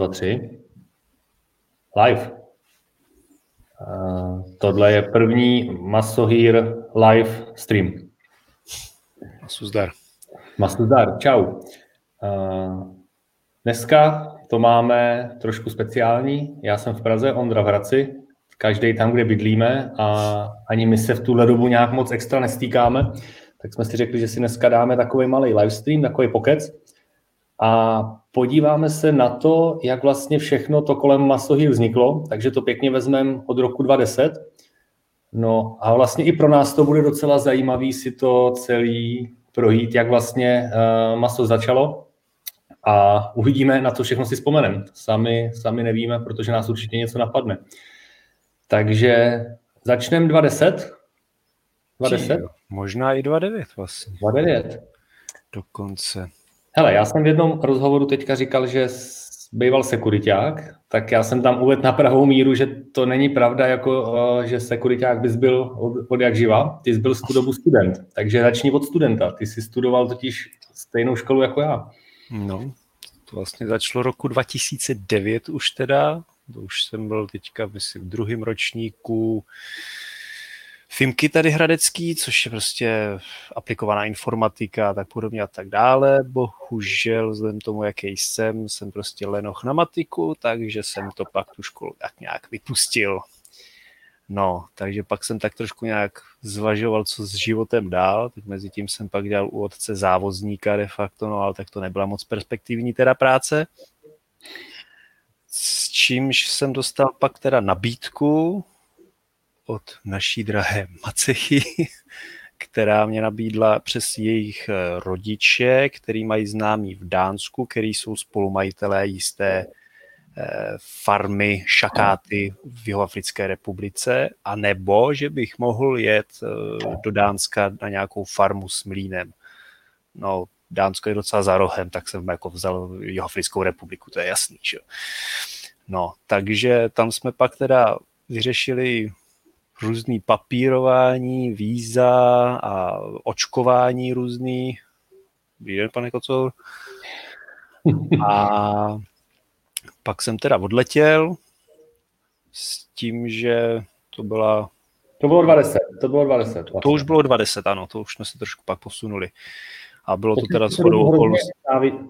dva, tři. Live. Uh, tohle je první Masohýr live stream. Masuzdar. Masuzdar, čau. Uh, dneska to máme trošku speciální. Já jsem v Praze, Ondra v Hradci, každý tam, kde bydlíme a ani my se v tuhle dobu nějak moc extra nestýkáme, tak jsme si řekli, že si dneska dáme takový malý livestream, takový pokec a podíváme se na to, jak vlastně všechno to kolem Masohy vzniklo, takže to pěkně vezmeme od roku 2010. No a vlastně i pro nás to bude docela zajímavý si to celý projít, jak vlastně uh, maso začalo a uvidíme, na co všechno si vzpomeneme. Sami, sami nevíme, protože nás určitě něco napadne. Takže začneme 2.10. 2.10? Možná i 2.9 vlastně. 2.9. Dokonce. Hele, já jsem v jednom rozhovoru teďka říkal, že býval sekuriták, tak já jsem tam uvedl na pravou míru, že to není pravda, jako eh, že sekuriták bys byl od, od jak živa, ty jsi byl z tu dobu student, takže začni od studenta, ty jsi studoval totiž stejnou školu jako já. No, to vlastně začalo roku 2009 už teda, to už jsem byl teďka, myslím, v druhém ročníku Fimky tady hradecký, což je prostě aplikovaná informatika a tak podobně a tak dále. Bohužel vzhledem tomu, jaký jsem, jsem prostě lenoch na matiku, takže jsem to pak tu školu tak nějak vypustil. No, takže pak jsem tak trošku nějak zvažoval, co s životem dál, tak mezi tím jsem pak dělal u otce závozníka de facto, no ale tak to nebyla moc perspektivní teda práce. S čímž jsem dostal pak teda nabídku od naší drahé Macechy, která mě nabídla přes jejich eh, rodiče, který mají známí v Dánsku, který jsou spolumajitelé jisté eh, farmy šakáty v Jihoafrické republice, a nebo že bych mohl jet eh, do Dánska na nějakou farmu s mlínem. No, Dánsko je docela za rohem, tak jsem jako vzal Jihoafrickou republiku, to je jasný, že? No, takže tam jsme pak teda vyřešili různý papírování, víza a očkování různý. Víte, pane Kocor? A pak jsem teda odletěl s tím, že to byla... To bylo 20, to bylo 20. Vlastně. To už bylo 20, ano, to už jsme se trošku pak posunuli. A bylo to, to teda shodou okolností.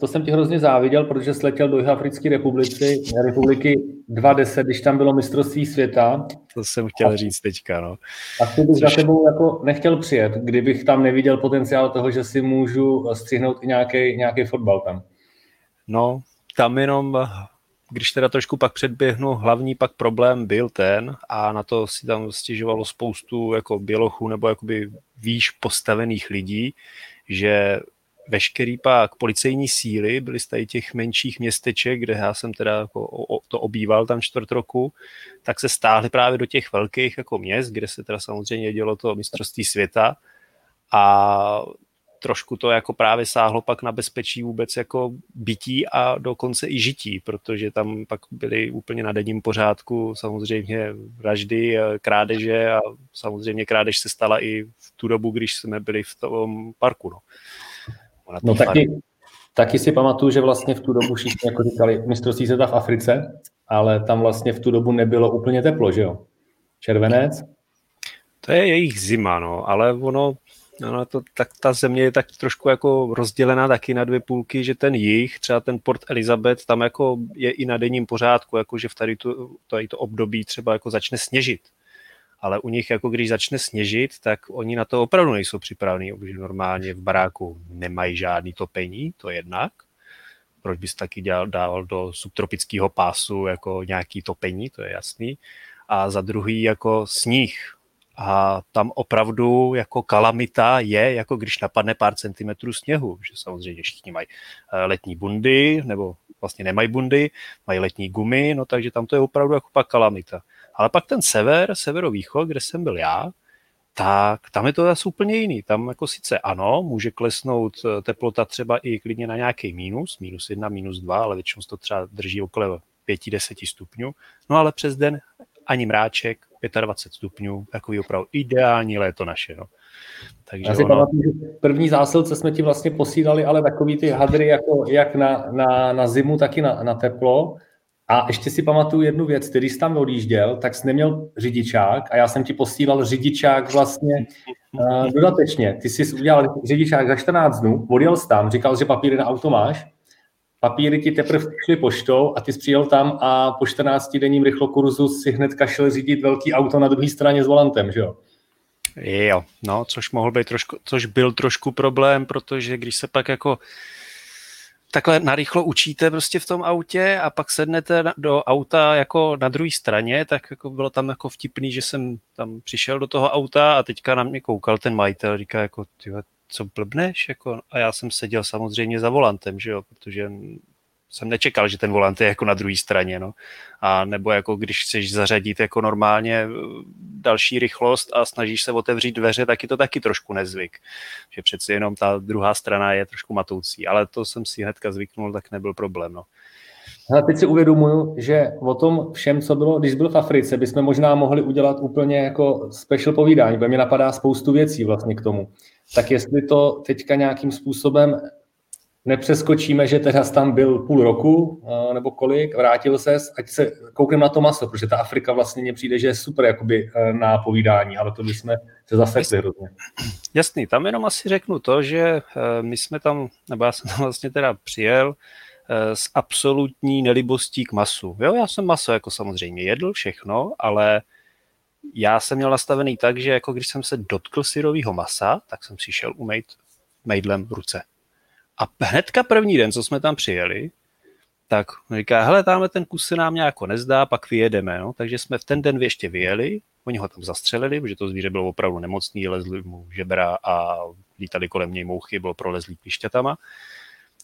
To jsem ti hrozně záviděl, protože sletěl do Jihoafrické republiky, republiky 2.10, když tam bylo mistrovství světa. To jsem chtěl a, říct teďka, no. A ty bych Což... za tebou jako nechtěl přijet, kdybych tam neviděl potenciál toho, že si můžu střihnout i nějaký, nějaký fotbal tam. No, tam jenom, když teda trošku pak předběhnu, hlavní pak problém byl ten, a na to si tam stěžovalo spoustu jako bělochů nebo jakoby výš postavených lidí, že veškerý pak policejní síly byly z tady těch menších městeček, kde já jsem teda jako to obýval tam čtvrt roku, tak se stáhly právě do těch velkých jako měst, kde se teda samozřejmě dělo to mistrovství světa. A trošku to jako právě sáhlo pak na bezpečí vůbec jako bytí a dokonce i žití, protože tam pak byly úplně na denním pořádku samozřejmě vraždy, krádeže a samozřejmě krádež se stala i v tu dobu, když jsme byli v tom parku. No, no taky, taky si pamatuju, že vlastně v tu dobu všichni jako říkali mistrovství světa v Africe, ale tam vlastně v tu dobu nebylo úplně teplo, že jo? Červenec? To je jejich zima, no, ale ono No, to, tak ta země je tak trošku jako rozdělená taky na dvě půlky, že ten jich, třeba ten Port Elizabeth, tam jako je i na denním pořádku, jako že v tady to, tady to období třeba jako začne sněžit. Ale u nich, jako když začne sněžit, tak oni na to opravdu nejsou připravení, protože normálně v baráku nemají žádný topení, to jednak. Proč bys taky dělal, dával do subtropického pásu jako nějaký topení, to je jasný. A za druhý jako sníh, a tam opravdu jako kalamita je, jako když napadne pár centimetrů sněhu, že samozřejmě všichni mají eh, letní bundy, nebo vlastně nemají bundy, mají letní gumy, no takže tam to je opravdu jako pak kalamita. Ale pak ten sever, severovýchod, kde jsem byl já, tak tam je to zase úplně jiný. Tam jako sice ano, může klesnout eh, teplota třeba i klidně na nějaký mínus, mínus jedna, mínus dva, ale většinou to třeba drží okolo 5-10 stupňů. No ale přes den ani mráček, 25 stupňů, takový opravdu ideální léto naše. No. Takže Já si ono... pamatuju, že první zásilce jsme ti vlastně posílali, ale takový ty hadry jako jak na, na, na zimu, tak i na, na teplo. A ještě si pamatuju jednu věc, který jsi tam odjížděl, tak jsi neměl řidičák a já jsem ti posílal řidičák vlastně uh, dodatečně. Ty jsi udělal řidičák za 14 dnů, odjel jsi tam, říkal, že papíry na auto máš, papíry ti teprve šly poštou a ty přijel tam a po 14 denním rychlokurzu si hned kašel řídit velký auto na druhé straně s volantem, že jo? Jo, no, což mohl být trošku, což byl trošku problém, protože když se pak jako takhle narychlo učíte prostě v tom autě a pak sednete do auta jako na druhé straně, tak jako bylo tam jako vtipný, že jsem tam přišel do toho auta a teďka na mě koukal ten majitel, říká jako, tyhle, co blbneš? Jako, a já jsem seděl samozřejmě za volantem, že jo, protože jsem nečekal, že ten volant je jako na druhé straně, no. A nebo jako když chceš zařadit jako normálně eh, další rychlost a snažíš se otevřít dveře, tak je to taky trošku nezvyk. Že přeci jenom ta druhá strana je trošku matoucí, ale to jsem si hnedka zvyknul, tak nebyl problém, no. A teď si uvědomuju, že o tom všem, co bylo, když byl v Africe, bychom možná mohli udělat úplně jako special povídání, protože mi napadá spoustu věcí vlastně k tomu. Tak jestli to teďka nějakým způsobem nepřeskočíme, že teda tam byl půl roku nebo kolik, vrátil se, ať se koukneme na to maso, protože ta Afrika vlastně mně přijde, že je super jakoby e, na povídání, ale to bychom se zasekli hrozně. Jasný, tam jenom asi řeknu to, že e, my jsme tam, nebo já jsem tam vlastně teda přijel s absolutní nelibostí k masu. Jo, já jsem maso jako samozřejmě jedl všechno, ale já jsem měl nastavený tak, že jako když jsem se dotkl syrového masa, tak jsem si šel umýt mejdlem ruce. A hnedka první den, co jsme tam přijeli, tak říká, hele, tamhle ten kus se nám nějak nezdá, pak vyjedeme. No. Takže jsme v ten den ještě vyjeli, oni ho tam zastřelili, protože to zvíře bylo opravdu nemocný, lezli mu žebra a lítali kolem něj mouchy, bylo prolezlý píšťatama.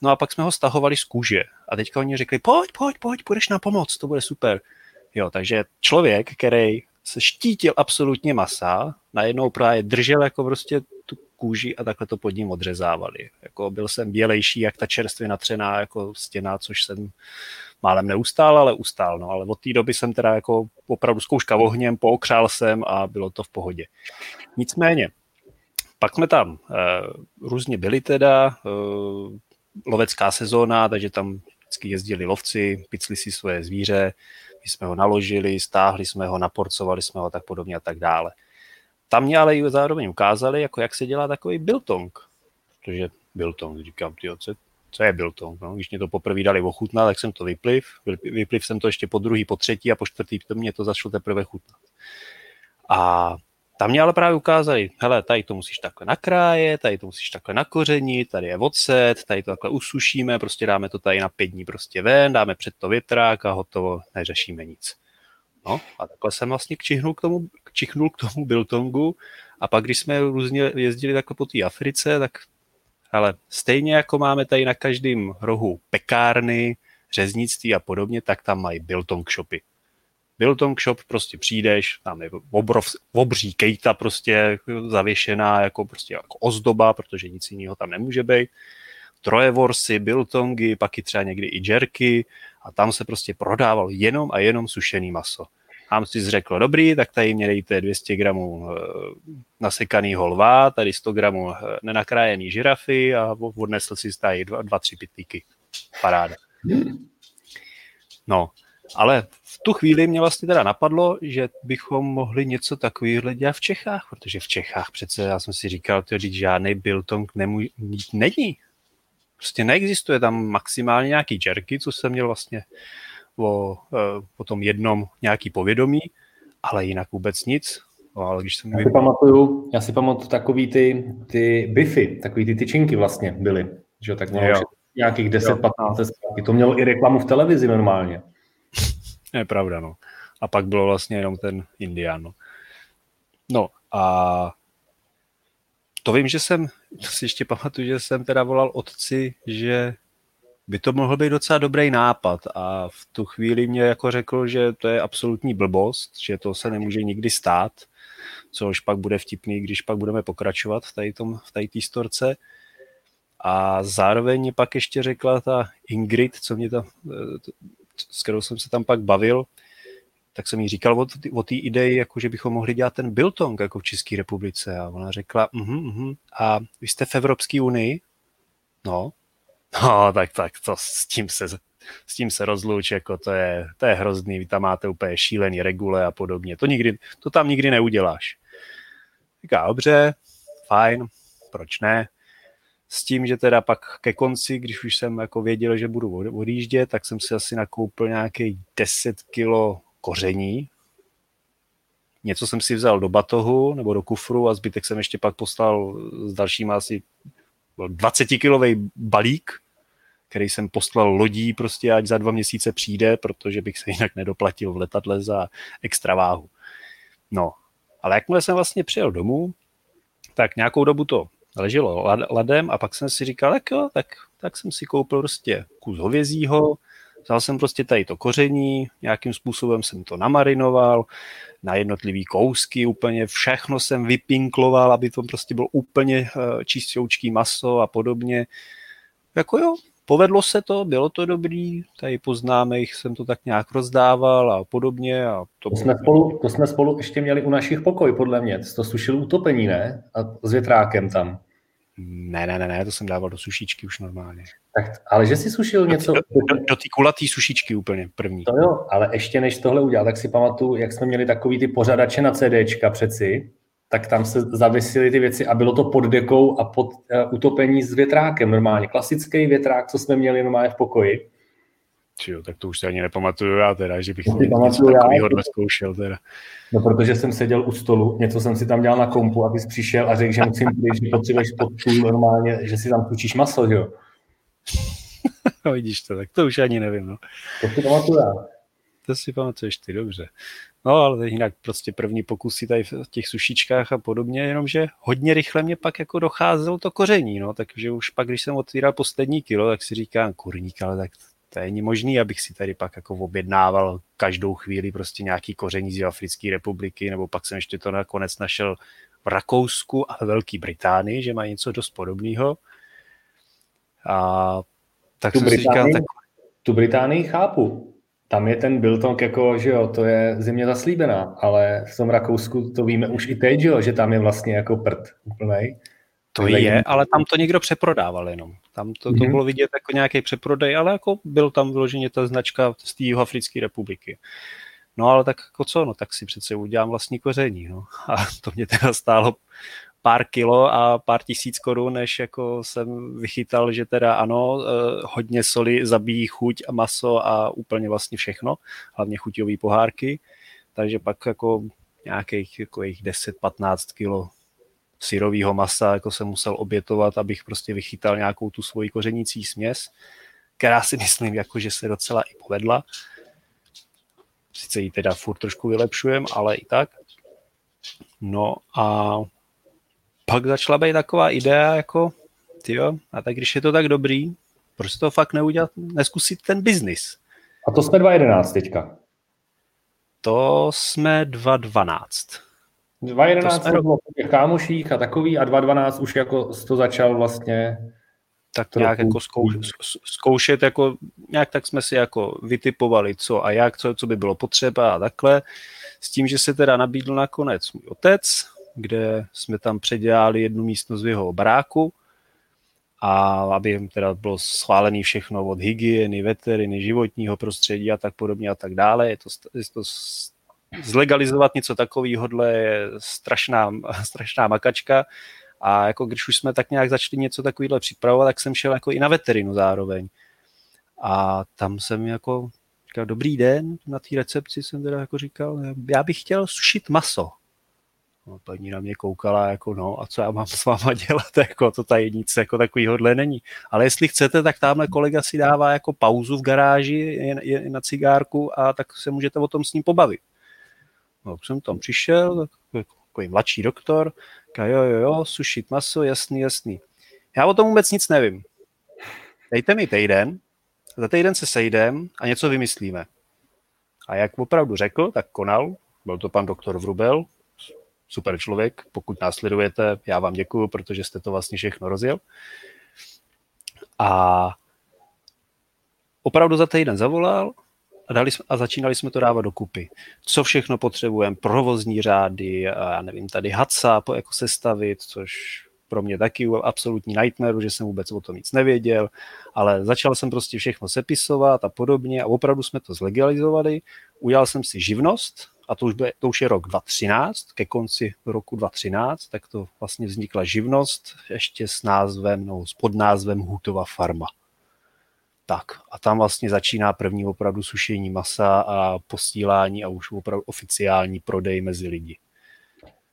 No a pak jsme ho stahovali z kůže. A teďka oni řekli, pojď, pojď, pojď, půjdeš na pomoc, to bude super. Jo, takže člověk, který se štítil absolutně masa, najednou právě držel jako prostě tu kůži a takhle to pod ním odřezávali. Jako byl jsem bělejší, jak ta čerstvě natřená jako stěna, což jsem málem neustál, ale ustál. No, ale od té doby jsem teda jako opravdu zkouška ohněm, pookřál jsem a bylo to v pohodě. Nicméně, pak jsme tam e, různě byli teda, e, lovecká sezóna, takže tam vždycky jezdili lovci, picli si svoje zvíře, my jsme ho naložili, stáhli jsme ho, naporcovali jsme ho a tak podobně a tak dále. Tam mě ale zároveň ukázali, jako jak se dělá takový biltong. Protože biltong, říkám, tyjo, co, co je biltong? No, když mě to poprvé dali ochutnat, tak jsem to vypliv. Vypliv jsem to ještě po druhý, po třetí a po čtvrtý to mě to začalo teprve chutnat. A tam mě ale právě ukázali, hele, tady to musíš takhle nakrájet, tady to musíš takhle nakořenit, tady je odset, tady to takhle usušíme, prostě dáme to tady na pět dní prostě ven, dáme před to větrák a hotovo, neřešíme nic. No a takhle jsem vlastně kčichnul k tomu, kčichnul k tomu Biltongu a pak, když jsme různě jezdili takhle po té Africe, tak ale stejně jako máme tady na každém rohu pekárny, řeznictví a podobně, tak tam mají Biltong shopy. Biltong shop prostě přijdeš, tam je obrov, obří kejta prostě zavěšená jako prostě jako ozdoba, protože nic jiného tam nemůže být. Trojevorsy, biltongy, pak i třeba někdy i jerky a tam se prostě prodával jenom a jenom sušený maso. Tam si řekl, dobrý, tak tady mě dejte 200 gramů eh, nasekanýho lva, tady 100 gramů eh, nenakrájený žirafy a odnesl si tady dva, dva tři pitlíky. Paráda. No, ale v tu chvíli mě vlastně teda napadlo, že bychom mohli něco takového dělat v Čechách, protože v Čechách přece já jsem si říkal, že žádný biltong nemů- není. Prostě neexistuje tam maximálně nějaký jerky, co jsem měl vlastně o, e, o tom jednom nějaký povědomí, ale jinak vůbec nic. No, ale když jsem já, si pamatuju, já si pamatuju takový ty, ty bify, takový ty tyčinky vlastně byly, že tak mělo nějakých 10-15 zpátky. To mělo i reklamu v televizi normálně. Je pravda, no. A pak bylo vlastně jenom ten Indián, no. No a to vím, že jsem, to si ještě pamatuju, že jsem teda volal otci, že by to mohl být docela dobrý nápad a v tu chvíli mě jako řekl, že to je absolutní blbost, že to se nemůže nikdy stát, což pak bude vtipný, když pak budeme pokračovat v tady, tom, v tady storce. A zároveň pak ještě řekla ta Ingrid, co mě tam, s kterou jsem se tam pak bavil, tak jsem jí říkal o, o té ideji, jako že bychom mohli dělat ten biltong jako v České republice. A ona řekla, uh-huh, uh-huh. a vy jste v Evropské unii? No, No, tak, tak to s tím se, s tím se rozluč, jako to je, to je hrozný, vy tam máte úplně šílený regule a podobně. To, nikdy, to tam nikdy neuděláš. Říká, dobře, fajn, proč ne? S tím, že teda pak ke konci, když už jsem jako věděl, že budu odjíždět, tak jsem si asi nakoupil nějaký 10 kilo koření. Něco jsem si vzal do batohu nebo do kufru a zbytek jsem ještě pak poslal s dalším asi 20-kilový balík, který jsem poslal lodí prostě, ať za dva měsíce přijde, protože bych se jinak nedoplatil v letadle za extra váhu. No, ale jakmile jsem vlastně přijel domů, tak nějakou dobu to leželo ladem a pak jsem si říkal, tak jo, tak, tak jsem si koupil prostě kus hovězího, vzal jsem prostě tady to koření, nějakým způsobem jsem to namarinoval, na jednotlivý kousky úplně, všechno jsem vypinkloval, aby to prostě bylo úplně eh, čistoučký maso a podobně. Jako jo, povedlo se to, bylo to dobrý, tady po známých jsem to tak nějak rozdával a podobně. A to, to, jsme spolu, to jsme spolu ještě měli u našich pokoj, podle mě. To sušil utopení, ne? A s větrákem tam. Ne, ne, ne, ne, to jsem dával do sušičky už normálně. Tak, ale že si sušil něco... Do, do, do té kulatý sušičky úplně první. To jo, ale ještě než tohle udělal, tak si pamatuju, jak jsme měli takový ty pořadače na CDčka přeci, tak tam se zavisily ty věci a bylo to pod dekou a pod uh, utopení s větrákem normálně. Klasický větrák, co jsme měli normálně v pokoji. Čijo, tak to už si ani nepamatuju já teda, že bych něco takového zkoušel teda. No protože jsem seděl u stolu, něco jsem si tam dělal na kompu, abys přišel a řekl, že musím přijít, že potřebuješ pod normálně, že si tam tučíš maso, že jo? no vidíš to, tak to už ani nevím, no. To si pamatuju já. To si pamatuješ ty, dobře. No ale jinak prostě první pokusy tady v těch sušičkách a podobně, jenomže hodně rychle mě pak jako docházelo to koření, no, takže už pak, když jsem otvíral poslední kilo, tak si říkám, kurník, ale tak to není možný, abych si tady pak jako objednával každou chvíli prostě nějaký koření z Africké republiky, nebo pak jsem ještě to nakonec našel v Rakousku a ve Velké Británii, že má něco dost podobného. A tak tu jsem Británii, si říkal, tak... Tu Británii chápu. Tam je ten Biltong jako, že jo, to je země zaslíbená, ale v tom Rakousku to víme už i teď, že jo, že tam je vlastně jako prd úplnej. To je, ale tam to někdo přeprodával jenom. Tam to, to mm-hmm. bylo vidět jako nějaký přeprodej, ale jako byl tam vyloženě ta značka z té Jihoafrické republiky. No ale tak jako co, no tak si přece udělám vlastní koření, no. A to mě teda stálo pár kilo a pár tisíc korun, než jako jsem vychytal, že teda ano, eh, hodně soli zabíjí chuť a maso a úplně vlastně všechno, hlavně chuťové pohárky, takže pak jako nějakých jako 10-15 kilo syrového masa jako jsem musel obětovat, abych prostě vychytal nějakou tu svoji kořenící směs, která si myslím, jako, že se docela i povedla. Sice ji teda furt trošku vylepšujem, ale i tak. No a pak začala být taková idea, jako, tyjo, a tak když je to tak dobrý, proč to fakt neudělat, neskusit ten biznis? A to jsme 2.11 teďka. To jsme 2.12. 2.11 to bylo po těch kámoších a takový a 2.12 už jako to začal vlastně tak trochu... nějak jako zkoušet, zkoušet, jako nějak tak jsme si jako vytipovali co a jak, co, co by bylo potřeba a takhle. S tím, že se teda nabídl nakonec můj otec, kde jsme tam předělali jednu místnost v jeho baráku a aby jim teda bylo schválené všechno od hygieny, veteriny, životního prostředí a tak podobně a tak dále. Je to, je to zlegalizovat něco takového je strašná, strašná makačka a jako když už jsme tak nějak začali něco takového připravovat, tak jsem šel jako i na veterinu zároveň. A tam jsem jako říkal, dobrý den, na té recepci jsem teda jako říkal, já bych chtěl sušit maso. No, paní na mě koukala, jako no, a co já mám s váma dělat, jako to tady nic jako takovýhodle není. Ale jestli chcete, tak tamhle kolega si dává jako pauzu v garáži je, je na cigárku a tak se můžete o tom s ním pobavit. No, jsem tam přišel, takový mladší doktor, říká, jo, jo, jo, sušit maso, jasný, jasný. Já o tom vůbec nic nevím. Dejte mi týden, za týden se sejdem a něco vymyslíme. A jak opravdu řekl, tak konal. Byl to pan doktor Vrubel, super člověk. Pokud následujete, já vám děkuju, protože jste to vlastně všechno rozjel. A opravdu za týden zavolal a, dali a začínali jsme to dávat dokupy. Co všechno potřebujeme, provozní řády, já nevím, tady HACA jako sestavit, což pro mě taky absolutní nightmare, že jsem vůbec o tom nic nevěděl, ale začal jsem prostě všechno sepisovat a podobně a opravdu jsme to zlegalizovali. Udělal jsem si živnost, a to už, bude, to už je rok 2013, ke konci roku 2013, tak to vlastně vznikla živnost ještě s názvem, no, s podnázvem Hutova farma. Tak a tam vlastně začíná první opravdu sušení masa a posílání a už opravdu oficiální prodej mezi lidi.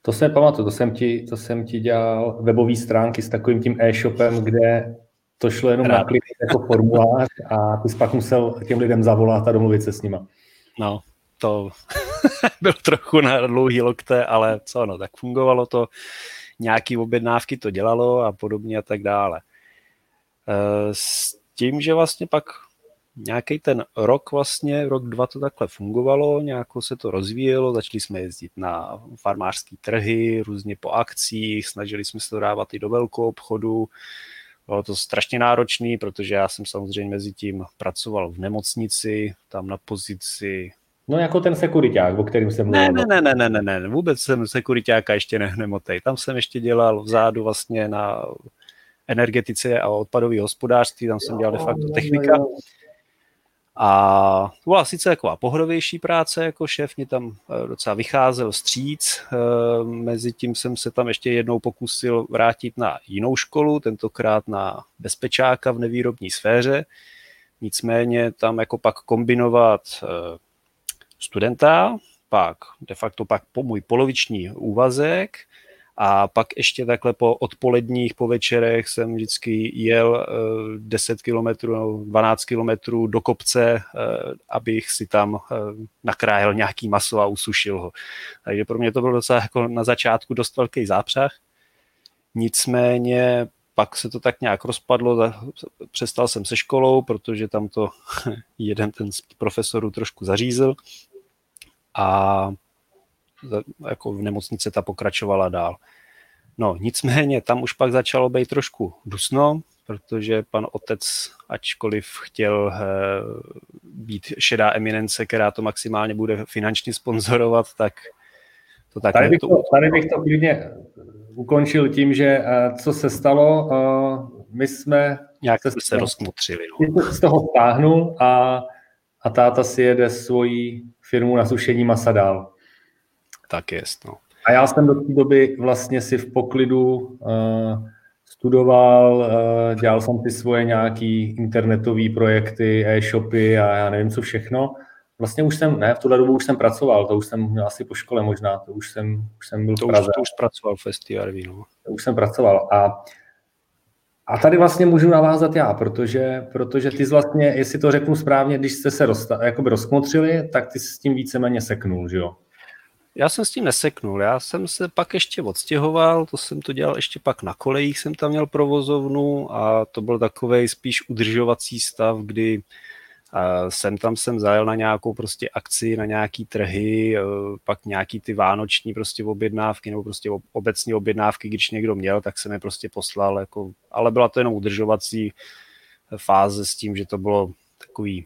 To se pamatuju, to jsem ti, to jsem ti dělal webové stránky s takovým tím e-shopem, kde to šlo jenom Rád. na klik jako formulář a ty jsi pak musel těm lidem zavolat a domluvit se s nima. No, to byl trochu na dlouhý lokte, ale co no, tak fungovalo to, nějaký objednávky to dělalo a podobně a tak dále. E, s tím, že vlastně pak nějaký ten rok vlastně, rok, dva to takhle fungovalo, nějako se to rozvíjelo, začali jsme jezdit na farmářské trhy, různě po akcích, snažili jsme se to dávat i do velkou obchodu, bylo to strašně náročný, protože já jsem samozřejmě mezi tím pracoval v nemocnici, tam na pozici No jako ten sekuriták, o kterým jsem mluvil. Ne, ne, ne, ne, ne, ne, vůbec jsem sekuritáka ještě ne, nemotej. Tam jsem ještě dělal vzadu vlastně na energetice a odpadové hospodářství, tam jsem dělal de facto technika. A to byla sice taková pohodovější práce, jako šéf mě tam eh, docela vycházel stříc. Eh, Mezitím jsem se tam ještě jednou pokusil vrátit na jinou školu, tentokrát na bezpečáka v nevýrobní sféře. Nicméně tam jako pak kombinovat eh, studenta, pak de facto pak po můj poloviční úvazek a pak ještě takhle po odpoledních, po večerech jsem vždycky jel 10 km, 12 km do kopce, eh, abych si tam eh, nakrájel nějaký maso a usušil ho. Takže pro mě to bylo docela jako na začátku dost velký zápřah. Nicméně pak se to tak nějak rozpadlo, přestal jsem se školou, protože tam to jeden ten z profesorů trošku zařízl a jako v nemocnici ta pokračovala dál. No nicméně tam už pak začalo být trošku dusno, protože pan otec, ačkoliv chtěl eh, být šedá eminence, která to maximálně bude finančně sponzorovat, tak to tak tady bych to, tady bych to klidně ukončil tím, že eh, co se stalo, eh, my jsme Nějak se, se rozkmotřili. No. Z toho stáhnul a, a táta si jede svoji firmu na sušení masa dál. Tak jest, no. A já jsem do té doby vlastně si v poklidu uh, studoval, uh, dělal jsem ty svoje nějaký internetové projekty, e-shopy a já nevím co všechno. Vlastně už jsem, ne, v tuhle dobu už jsem pracoval, to už jsem měl asi po škole možná, to už jsem, už jsem byl to v Praze. Už, to už pracoval v STRV, no. To už jsem pracoval a a tady vlastně můžu navázat já, protože, protože ty vlastně, jestli to řeknu správně, když jste se jakoby rozkmotřili, tak ty s tím víceméně seknul, že jo? Já jsem s tím neseknul, já jsem se pak ještě odstěhoval, to jsem to dělal ještě pak na kolejích, jsem tam měl provozovnu a to byl takový spíš udržovací stav, kdy sem tam jsem zajel na nějakou prostě akci, na nějaký trhy, e, pak nějaký ty vánoční prostě objednávky nebo prostě obecní objednávky, když někdo měl, tak jsem je prostě poslal, jako, ale byla to jenom udržovací fáze s tím, že to bylo takový,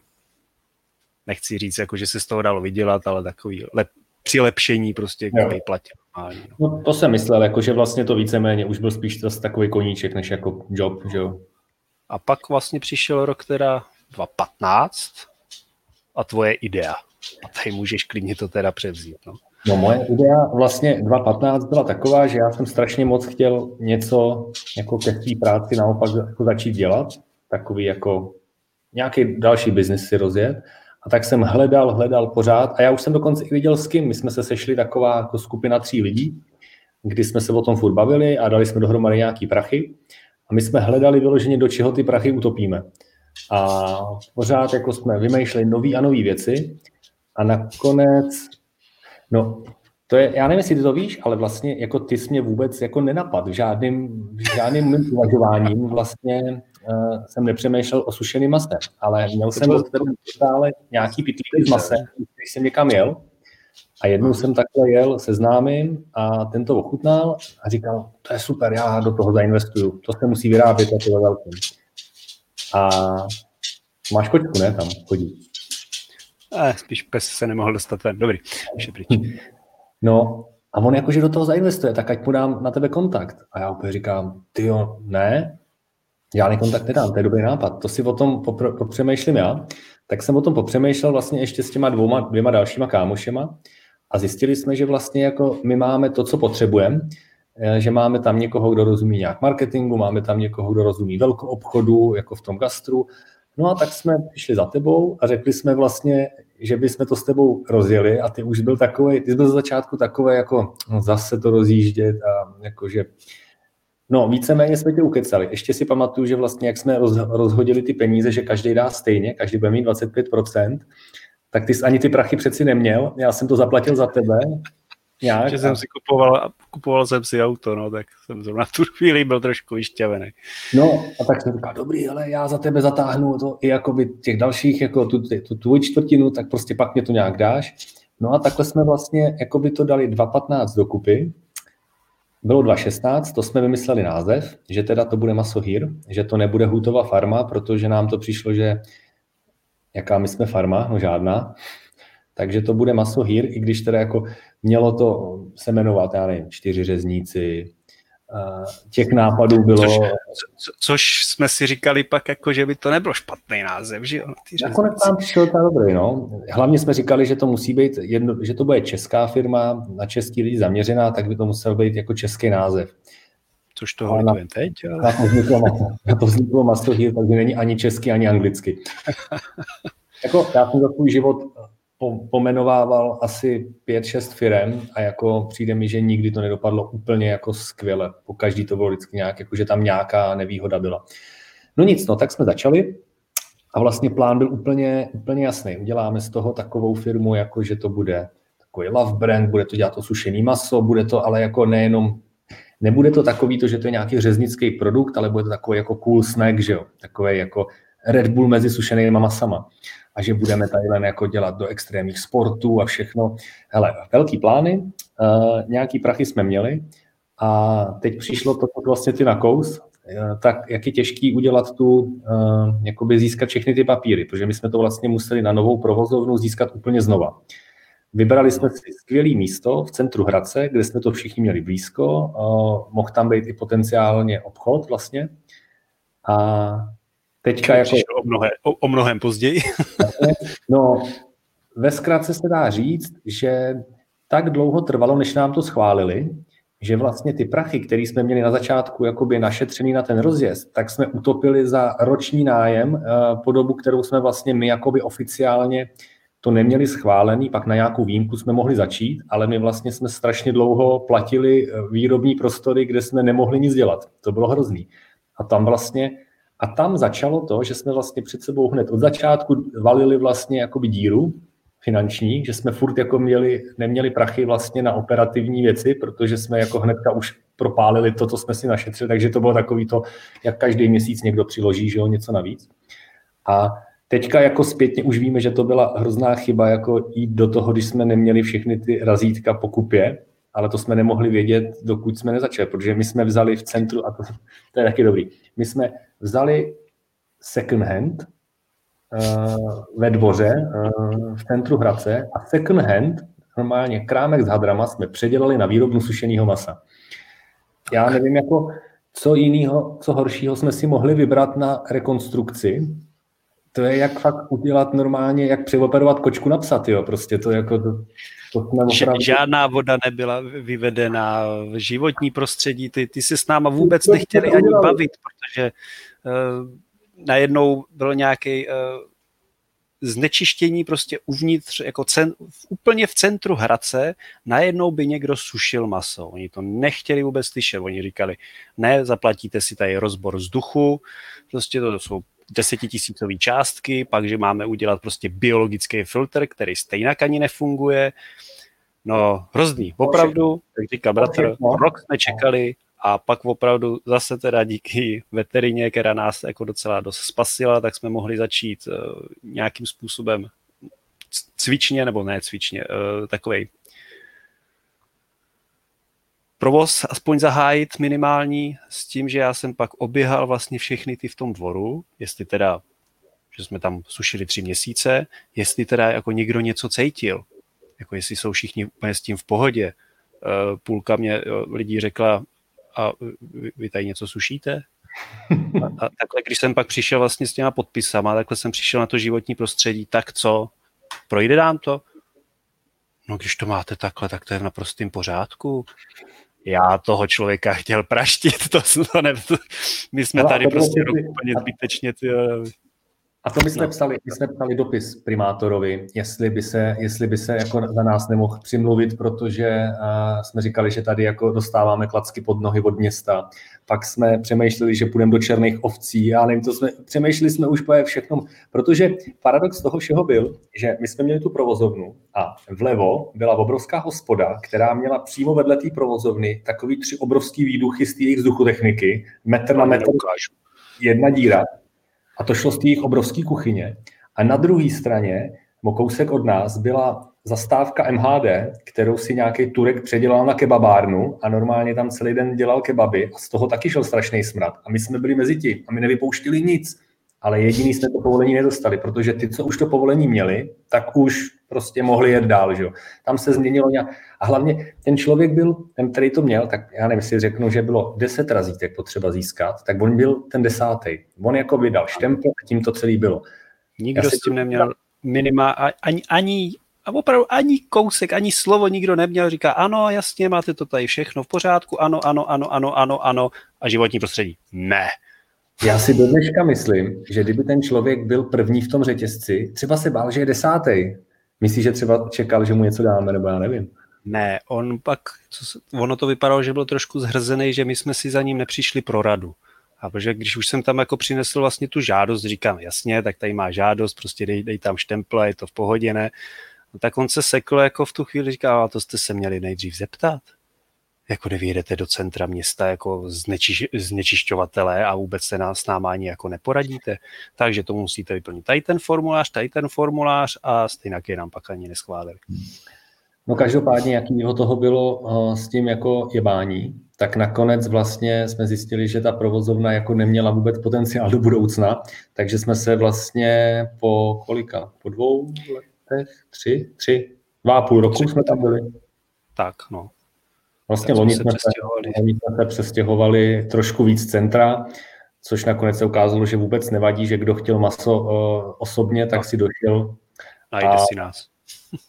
nechci říct, jako, že se z toho dalo vydělat, ale takový lep, přilepšení prostě k výplatě. No. no. to jsem myslel, jako, že vlastně to víceméně už byl spíš takový koníček, než jako job, že jo. A pak vlastně přišel rok teda 2015 a tvoje idea. A tady můžeš klidně to teda převzít. No. No moje idea vlastně 2015 byla taková, že já jsem strašně moc chtěl něco jako ke své práci naopak jako začít dělat, takový jako nějaký další biznis si rozjet. A tak jsem hledal, hledal pořád a já už jsem dokonce i viděl s kým. My jsme se sešli taková jako skupina tří lidí, kdy jsme se o tom furt bavili a dali jsme dohromady nějaký prachy. A my jsme hledali vyloženě, do čeho ty prachy utopíme. A pořád jako jsme vymýšleli nové a nové věci a nakonec, no, to je, já nevím, jestli ty to víš, ale vlastně jako ty jsi mě vůbec jako nenapad v žádným, v žádným uvažováním vlastně uh, jsem nepřemýšlel o sušeným masem, ale měl jsem od stále nějaký pitlíky s masem, když jsem někam jel a jednou jsem takhle jel se známým a ten to ochutnal a říkal, to je super, já do toho zainvestuju, to se musí vyrábět a to velkém. A máš kočku, ne? Tam chodí. Eh, spíš pes se nemohl dostat ven. Dobrý, už je pryč. No A on jakože do toho zainvestuje, tak ať mu dám na tebe kontakt. A já úplně říkám, ty jo, ne, žádný kontakt nedám, to je dobrý nápad, to si o tom popřemýšlím já. Tak jsem o tom popřemýšlel vlastně ještě s těma dvouma, dvěma dalšíma kámošema a zjistili jsme, že vlastně jako my máme to, co potřebujeme, eh, že máme tam někoho, kdo rozumí nějak marketingu, máme tam někoho, kdo rozumí velkou obchodu, jako v tom gastru. No a tak jsme přišli za tebou a řekli jsme vlastně, že bychom to s tebou rozjeli a ty už byl takový, ty jsi byl z začátku takový jako no, zase to rozjíždět a jakože No, víceméně jsme tě ukecali. Ještě si pamatuju, že vlastně, jak jsme roz, rozhodili ty peníze, že každý dá stejně, každý bude mít 25%, tak ty jsi ani ty prachy přeci neměl. Já jsem to zaplatil za tebe. Nějak. Že jsem si kupoval, kupoval jsem si auto, no, tak jsem zrovna tu chvíli byl trošku vyšťavený. No, a tak jsem říkal, dobrý, ale já za tebe zatáhnu to i jakoby těch dalších, jako tu, tu, tu čtvrtinu, tak prostě pak mě to nějak dáš. No a takhle jsme vlastně jakoby to dali 2.15 dokupy, bylo 2.16, to jsme vymysleli název, že teda to bude Masohir, že to nebude Hutova farma, protože nám to přišlo, že jaká my jsme farma, no žádná, takže to bude Masohir, i když teda jako mělo to se jmenovat, já nevím, čtyři řezníci, těch nápadů bylo... Což, co, což jsme si říkali pak, jako, že by to nebyl špatný název, že jo? Nakonec nám přišel ta dobrý, no. Hlavně jsme říkali, že to musí být, jedno, že to bude česká firma, na český lidi zaměřená, tak by to musel být jako český název. Což toho na, teď. Ale... Na to vzniklo, na to vzniklo Mastohir, takže není ani česky, ani anglicky. jako, já jsem za svůj život pomenovával asi pět, šest firem a jako přijde mi, že nikdy to nedopadlo úplně jako skvěle. Po každý to bylo vždycky nějak, jako že tam nějaká nevýhoda byla. No nic, no tak jsme začali a vlastně plán byl úplně, úplně jasný. Uděláme z toho takovou firmu, jako že to bude takový love brand, bude to dělat to sušený maso, bude to ale jako nejenom Nebude to takový to, že to je nějaký řeznický produkt, ale bude to takový jako cool snack, že jo? Takový jako Red Bull mezi sušenými masama a že budeme tady jako dělat do extrémních sportů a všechno. Hele, velký plány, uh, nějaký prachy jsme měli a teď přišlo to, to vlastně ty nakous, uh, tak jak je těžký udělat tu, uh, jakoby získat všechny ty papíry, protože my jsme to vlastně museli na novou provozovnu získat úplně znova. Vybrali jsme si skvělé místo v centru Hradce, kde jsme to všichni měli blízko. Uh, mohl tam být i potenciálně obchod vlastně. A Teďka jako... O, mnohé, o, o mnohem později. no, ve zkratce se dá říct, že tak dlouho trvalo, než nám to schválili, že vlastně ty prachy, které jsme měli na začátku jakoby našetřený na ten rozjezd, tak jsme utopili za roční nájem uh, po dobu, kterou jsme vlastně my jakoby oficiálně to neměli schválený, pak na nějakou výjimku jsme mohli začít, ale my vlastně jsme strašně dlouho platili eh, výrobní prostory, kde jsme nemohli nic dělat. To bylo hrozný. A tam vlastně a tam začalo to, že jsme vlastně před sebou hned od začátku valili vlastně jakoby díru finanční, že jsme furt jako měli, neměli prachy vlastně na operativní věci, protože jsme jako hnedka už propálili to, co jsme si našetřili, takže to bylo takový to, jak každý měsíc někdo přiloží, že jo, něco navíc. A teďka jako zpětně už víme, že to byla hrozná chyba, jako jít do toho, když jsme neměli všechny ty razítka po kupě, ale to jsme nemohli vědět, dokud jsme nezačali, protože my jsme vzali v centru, a to, to je taky dobrý, my jsme vzali second hand uh, ve dvoře uh, v centru Hradce a second hand, normálně krámek s hadrama, jsme předělali na výrobnu sušeného masa. Já nevím, jako co jiného, co horšího jsme si mohli vybrat na rekonstrukci. To je jak fakt udělat normálně, jak přeoperovat kočku na psa, jo. Prostě to jako to, to opravdu... Žádná voda nebyla vyvedena v životní prostředí, ty, ty se s náma vůbec nechtěli ani bavit, protože uh, najednou bylo nějaký uh, znečištění prostě uvnitř, jako cen, úplně v centru Hradce, najednou by někdo sušil maso. Oni to nechtěli vůbec slyšet. Oni říkali, ne, zaplatíte si tady rozbor vzduchu, prostě to jsou desetitisícové částky, pak, že máme udělat prostě biologický filtr, který stejně ani nefunguje. No, hrozný, opravdu, jak říká bratr, rok jsme čekali a pak opravdu zase teda díky veterině, která nás jako docela dost spasila, tak jsme mohli začít uh, nějakým způsobem cvičně, nebo ne cvičně, uh, takovej provoz aspoň zahájit minimální s tím, že já jsem pak oběhal vlastně všechny ty v tom dvoru, jestli teda, že jsme tam sušili tři měsíce, jestli teda jako někdo něco cítil, jako jestli jsou všichni úplně s tím v pohodě, půlka mě lidí řekla, a vy tady něco sušíte? A, a takhle, když jsem pak přišel vlastně s těma podpisama, takhle jsem přišel na to životní prostředí, tak co? Projde nám to? No když to máte takhle, tak to je v naprostém pořádku. Já toho člověka chtěl praštit, to, to ne, to, my jsme no, tady prostě úplně zbytečně ty, a to my jsme, no. psali, my jsme psali dopis primátorovi, jestli by se, jestli by se jako za nás nemohl přimluvit, protože uh, jsme říkali, že tady jako dostáváme klacky pod nohy od města. Pak jsme přemýšleli, že půjdeme do černých ovcí, a nevím, to jsme, přemýšleli jsme už po všechno, protože paradox toho všeho byl, že my jsme měli tu provozovnu a vlevo byla obrovská hospoda, která měla přímo vedle té provozovny takový tři obrovský výduchy z té jejich vzduchotechniky, metr na metr, jedna díra a to šlo z těch obrovské kuchyně. A na druhé straně, o kousek od nás, byla zastávka MHD, kterou si nějaký Turek předělal na kebabárnu a normálně tam celý den dělal kebaby a z toho taky šel strašný smrad. A my jsme byli mezi tím a my nevypouštili nic. Ale jediný jsme to povolení nedostali, protože ty, co už to povolení měli, tak už prostě mohli jet dál. Že jo. Tam se změnilo nějak. A hlavně ten člověk byl, ten, který to měl, tak já nevím, jestli řeknu, že bylo deset razítek potřeba získat, tak on byl ten desátý. On jako vydal štempel a tím to celý bylo. Nikdo s tím neměl minima, ani, ani a opravdu ani kousek, ani slovo nikdo neměl. Říká, ano, jasně, máte to tady všechno v pořádku, ano, ano, ano, ano, ano, ano. A životní prostředí, ne. Já si do dneška myslím, že kdyby ten člověk byl první v tom řetězci, třeba se bál, že je desátý. Myslíš, že třeba čekal, že mu něco dáme, nebo já nevím. Ne, on pak, co, ono to vypadalo, že byl trošku zhrzený, že my jsme si za ním nepřišli pro radu. A protože když už jsem tam jako přinesl vlastně tu žádost, říkám, jasně, tak tady má žádost, prostě dej, dej tam štemple, je to v pohodě, ne? No, tak on se sekl jako v tu chvíli, říká, a to jste se měli nejdřív zeptat jako nevyjedete do centra města jako znečiš, znečišťovatelé a vůbec se nás s náma ani jako neporadíte. Takže to musíte vyplnit tady ten formulář, tady ten formulář a stejně je nám pak ani neschválili. No každopádně, jakýho toho bylo uh, s tím jako jebání, tak nakonec vlastně jsme zjistili, že ta provozovna jako neměla vůbec potenciál do budoucna, takže jsme se vlastně po kolika? Po dvou letech? Tři? Tři? Dva a půl roku jsme tam byli. Tak, no. Vlastně loni jsme, se, loni jsme se přestěhovali trošku víc centra, což nakonec se ukázalo, že vůbec nevadí, že kdo chtěl maso uh, osobně, tak si došel. Najde a, si nás.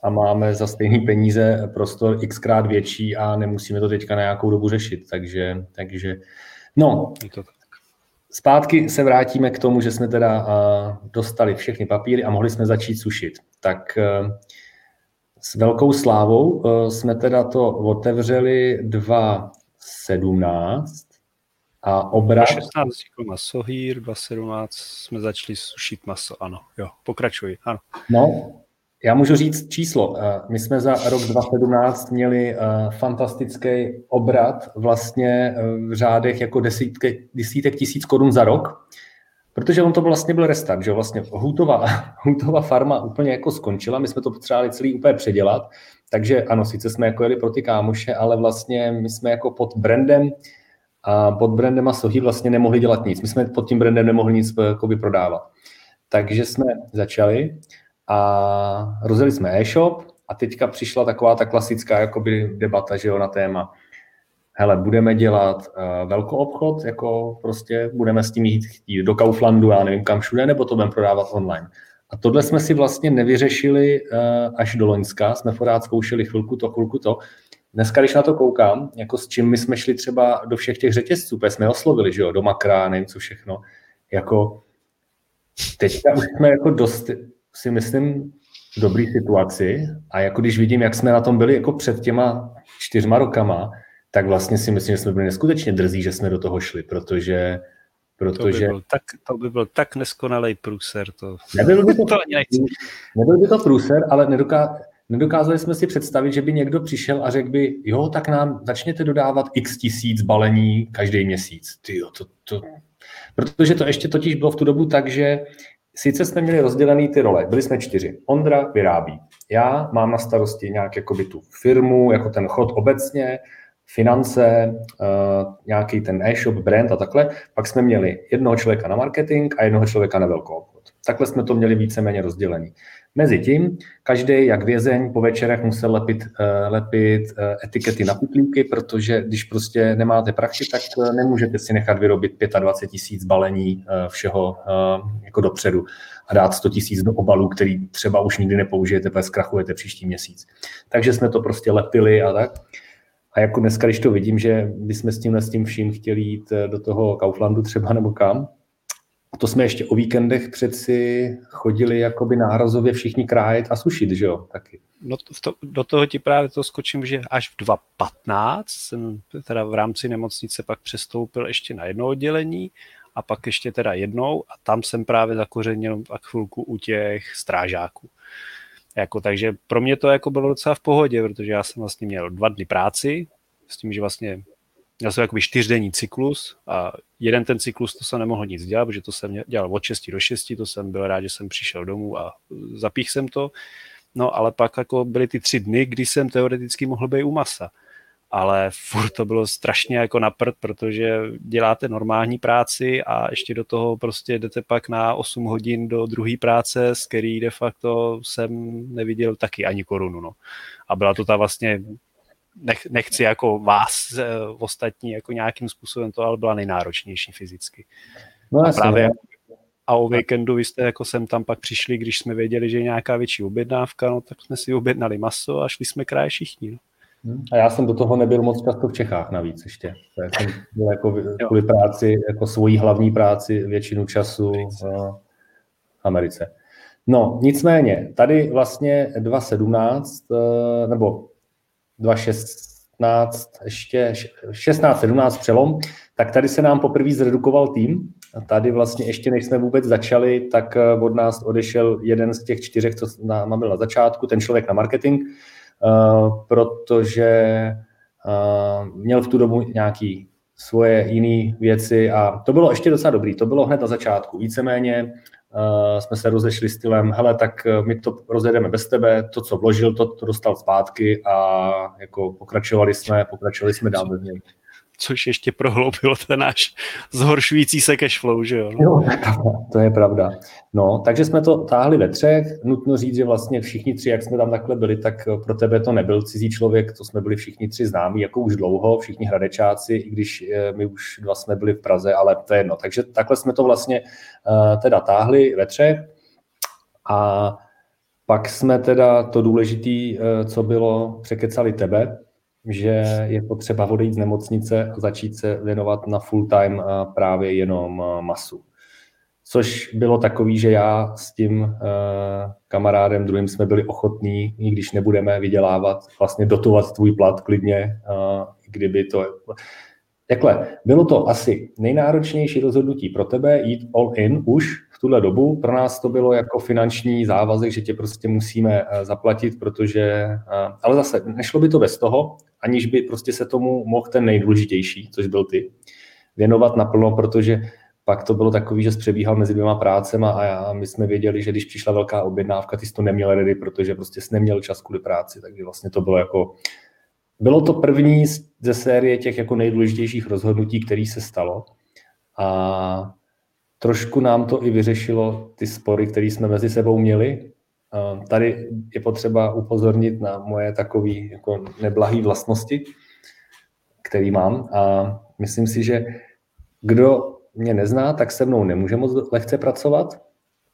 A máme za stejné peníze prostor xkrát větší a nemusíme to teďka na nějakou dobu řešit. Takže, takže no, zpátky se vrátíme k tomu, že jsme teda uh, dostali všechny papíry a mohli jsme začít sušit. Tak uh, s velkou slávou uh, jsme teda to otevřeli 2.17 a obrat... 16 jako masohýr, 2.17 jsme začali sušit maso, ano. Jo, pokračuji, ano. No, já můžu říct číslo. My jsme za rok 2017 měli fantastický obrat vlastně v řádech jako desítky, desítek tisíc korun za rok. Protože on to vlastně byl restart, že vlastně Hutova, Hutova farma úplně jako skončila, my jsme to potřebovali celý úplně předělat, takže ano, sice jsme jako jeli pro ty kámoše, ale vlastně my jsme jako pod brandem a pod brandem a Sohy vlastně nemohli dělat nic. My jsme pod tím brandem nemohli nic jakoby prodávat. Takže jsme začali a rozjeli jsme e-shop a teďka přišla taková ta klasická jakoby debata že jo, na téma hele, budeme dělat uh, velkou obchod, jako prostě budeme s tím jít, jít do Kauflandu, já nevím kam všude, nebo to budeme prodávat online. A tohle jsme si vlastně nevyřešili uh, až do Loňska, jsme pořád zkoušeli chvilku to, chvilku to. Dneska, když na to koukám, jako s čím my jsme šli třeba do všech těch řetězců, protože jsme oslovili, že jo, do Makra, nevím co všechno, jako teďka už jsme jako dost, si myslím, v dobré situaci a jako když vidím, jak jsme na tom byli jako před těma čtyřma rokama, tak vlastně si myslím, že jsme byli neskutečně drzí, že jsme do toho šli, protože Protože... To, by byl tak, to by byl tak neskonalý průser. To... Nebyl by to, to nebyl by to průser, ale nedoká, nedokázali jsme si představit, že by někdo přišel a řekl by, jo, tak nám začněte dodávat x tisíc balení každý měsíc. Tyjo, to, to... Protože to ještě totiž bylo v tu dobu tak, že sice jsme měli rozdělený ty role, byli jsme čtyři. Ondra vyrábí. Já mám na starosti nějak jakoby tu firmu, jako ten chod obecně, finance, uh, nějaký ten e-shop, brand a takhle. Pak jsme měli jednoho člověka na marketing a jednoho člověka na velkou obchod. Takhle jsme to měli víceméně rozdělený. Mezi tím, každý, jak vězeň, po večerech musel lepit, uh, lepit uh, etikety na putlíky, protože když prostě nemáte prachy, tak nemůžete si nechat vyrobit 25 tisíc balení všeho jako dopředu a dát 100 tisíc do obalů, který třeba už nikdy nepoužijete, protože zkrachujete příští měsíc. Takže jsme to prostě lepili a tak. A jako dneska, když to vidím, že bychom s tímhle s tím vším chtěli jít do toho Kauflandu třeba nebo kam, to jsme ještě o víkendech přeci chodili jakoby nárazově všichni krájet a sušit, že jo, taky. No to, do toho ti právě to skočím, že až v 2.15 jsem teda v rámci nemocnice pak přestoupil ještě na jedno oddělení a pak ještě teda jednou a tam jsem právě zakořenil pak chvilku u těch strážáků. Jako, takže pro mě to jako bylo docela v pohodě, protože já jsem vlastně měl dva dny práci, s tím, že vlastně měl jsem jakoby čtyřdenní cyklus a jeden ten cyklus to jsem nemohl nic dělat, protože to jsem dělal od 6 do 6, to jsem byl rád, že jsem přišel domů a zapích jsem to. No ale pak jako byly ty tři dny, kdy jsem teoreticky mohl být u masa. Ale furt to bylo strašně jako na prd, protože děláte normální práci a ještě do toho prostě jdete pak na 8 hodin do druhé práce, z který de facto jsem neviděl taky ani korunu. No. A byla to ta vlastně nech, nechci jako vás uh, ostatní jako nějakým způsobem to, ale byla nejnáročnější fyzicky. No, a právě no. a o víkendu vy jste jako sem tam pak přišli, když jsme věděli, že je nějaká větší objednávka, no tak jsme si objednali maso a šli jsme kraje všichni. No. Hmm. A já jsem do toho nebyl moc často v Čechách navíc ještě. Já jsem byl jako kvůli práci, jako svojí hlavní práci většinu času v Americe. No, nicméně, tady vlastně 2017, eh, nebo 2016, ještě 16, 17 přelom, tak tady se nám poprvé zredukoval tým. A tady vlastně ještě než jsme vůbec začali, tak eh, od nás odešel jeden z těch čtyřech, co nám byl na začátku, ten člověk na marketing, protože eh, měl v tu dobu nějaký svoje jiné věci a to bylo ještě docela dobrý, to bylo hned na začátku. Víceméně uh, jsme se rozešli stylem, hele, tak eh, my to rozjedeme bez tebe, to, co vložil, to, to dostal zpátky a jako pokračovali jsme, pokračovali jsme dál bez něj což ještě prohloubilo ten náš zhoršující se cashflow, že jo? jo? to je pravda. No, takže jsme to táhli ve třech. Nutno říct, že vlastně všichni tři, jak jsme tam takhle byli, tak pro tebe to nebyl cizí člověk, to jsme byli všichni tři známí, jako už dlouho, všichni hradečáci, i když eh, my už dva jsme byli v Praze, ale to je jedno. Takže takhle jsme to vlastně uh, teda táhli ve třech a pak jsme teda to důležité, co bylo, překecali tebe, že je potřeba odejít z nemocnice a začít se věnovat na full time právě jenom masu. Což bylo takový, že já s tím kamarádem druhým jsme byli ochotní, i když nebudeme vydělávat, vlastně dotovat tvůj plat klidně, kdyby to... Takhle, bylo to asi nejnáročnější rozhodnutí pro tebe jít all in už tuhle dobu. Pro nás to bylo jako finanční závazek, že tě prostě musíme zaplatit, protože... Ale zase, nešlo by to bez toho, aniž by prostě se tomu mohl ten nejdůležitější, což byl ty, věnovat naplno, protože pak to bylo takový, že přebíhal mezi dvěma prácema a, já, my jsme věděli, že když přišla velká objednávka, ty jsi to neměl ready, protože prostě jsi neměl čas kvůli práci, takže vlastně to bylo jako bylo to první ze série těch jako nejdůležitějších rozhodnutí, který se stalo a trošku nám to i vyřešilo ty spory, které jsme mezi sebou měli, Tady je potřeba upozornit na moje takové jako neblahé vlastnosti, který mám. A myslím si, že kdo mě nezná, tak se mnou nemůže moc lehce pracovat,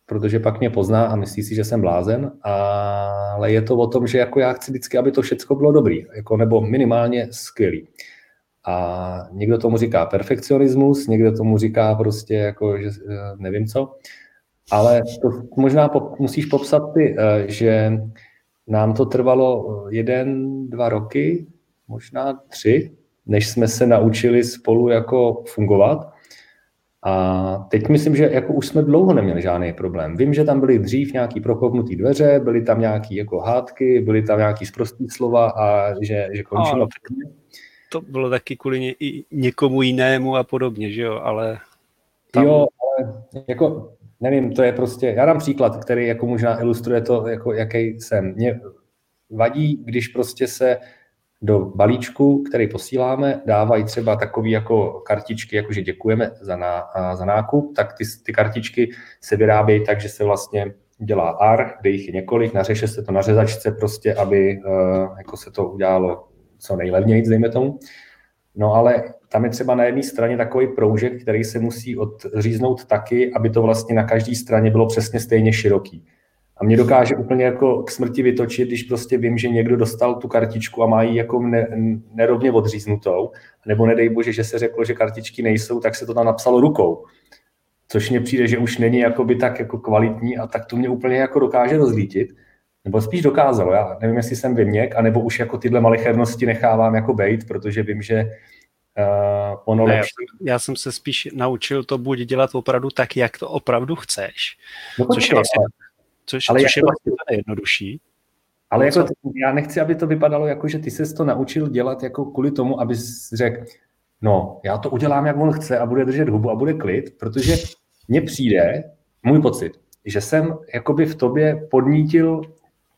protože pak mě pozná a myslí si, že jsem blázen, ale je to o tom, že jako já chci vždycky, aby to všechno bylo dobrý, jako, nebo minimálně skvělý. A někdo tomu říká perfekcionismus, někdo tomu říká prostě jako, že eh, nevím co. Ale to možná pop, musíš popsat ty, eh, že nám to trvalo eh, jeden, dva roky, možná tři, než jsme se naučili spolu jako fungovat. A teď myslím, že jako už jsme dlouho neměli žádný problém. Vím, že tam byly dřív nějaký prokopnutý dveře, byly tam nějaké jako hádky, byly tam nějaký zprostý slova a že, že končilo. A to bylo taky kvůli ně, i někomu jinému a podobně, že jo, ale tam... Jo, ale jako nevím, to je prostě, já dám příklad, který jako možná ilustruje to, jako jaký jsem. Mě vadí, když prostě se do balíčku, který posíláme, dávají třeba takové jako kartičky, jakože děkujeme za, ná, za nákup, tak ty, ty kartičky se vyrábějí tak, že se vlastně dělá AR, kde jich je několik, nařeše se to na řezačce prostě, aby uh, jako se to udělalo co nejlevněji, dejme tomu. No ale tam je třeba na jedné straně takový proužek, který se musí odříznout taky, aby to vlastně na každé straně bylo přesně stejně široký. A mě dokáže úplně jako k smrti vytočit, když prostě vím, že někdo dostal tu kartičku a má ji jako ne, nerovně odříznutou, nebo nedej bože, že se řeklo, že kartičky nejsou, tak se to tam napsalo rukou. Což mně přijde, že už není jakoby tak jako kvalitní a tak to mě úplně jako dokáže rozlítit. Nebo spíš dokázalo, já nevím, jestli jsem vyměk, anebo už jako tyhle malichernosti nechávám jako bejt, protože vím, že uh, ono ne, lepší... já, jsem, se spíš naučil to buď dělat opravdu tak, jak to opravdu chceš, no, což je vlastně což, ale což je vlastně nejjednodušší. Ale jako, já nechci, aby to vypadalo jako, že ty ses to naučil dělat jako kvůli tomu, aby řekl, no, já to udělám, jak on chce a bude držet hubu a bude klid, protože mně přijde, můj pocit, že jsem jakoby v tobě podnítil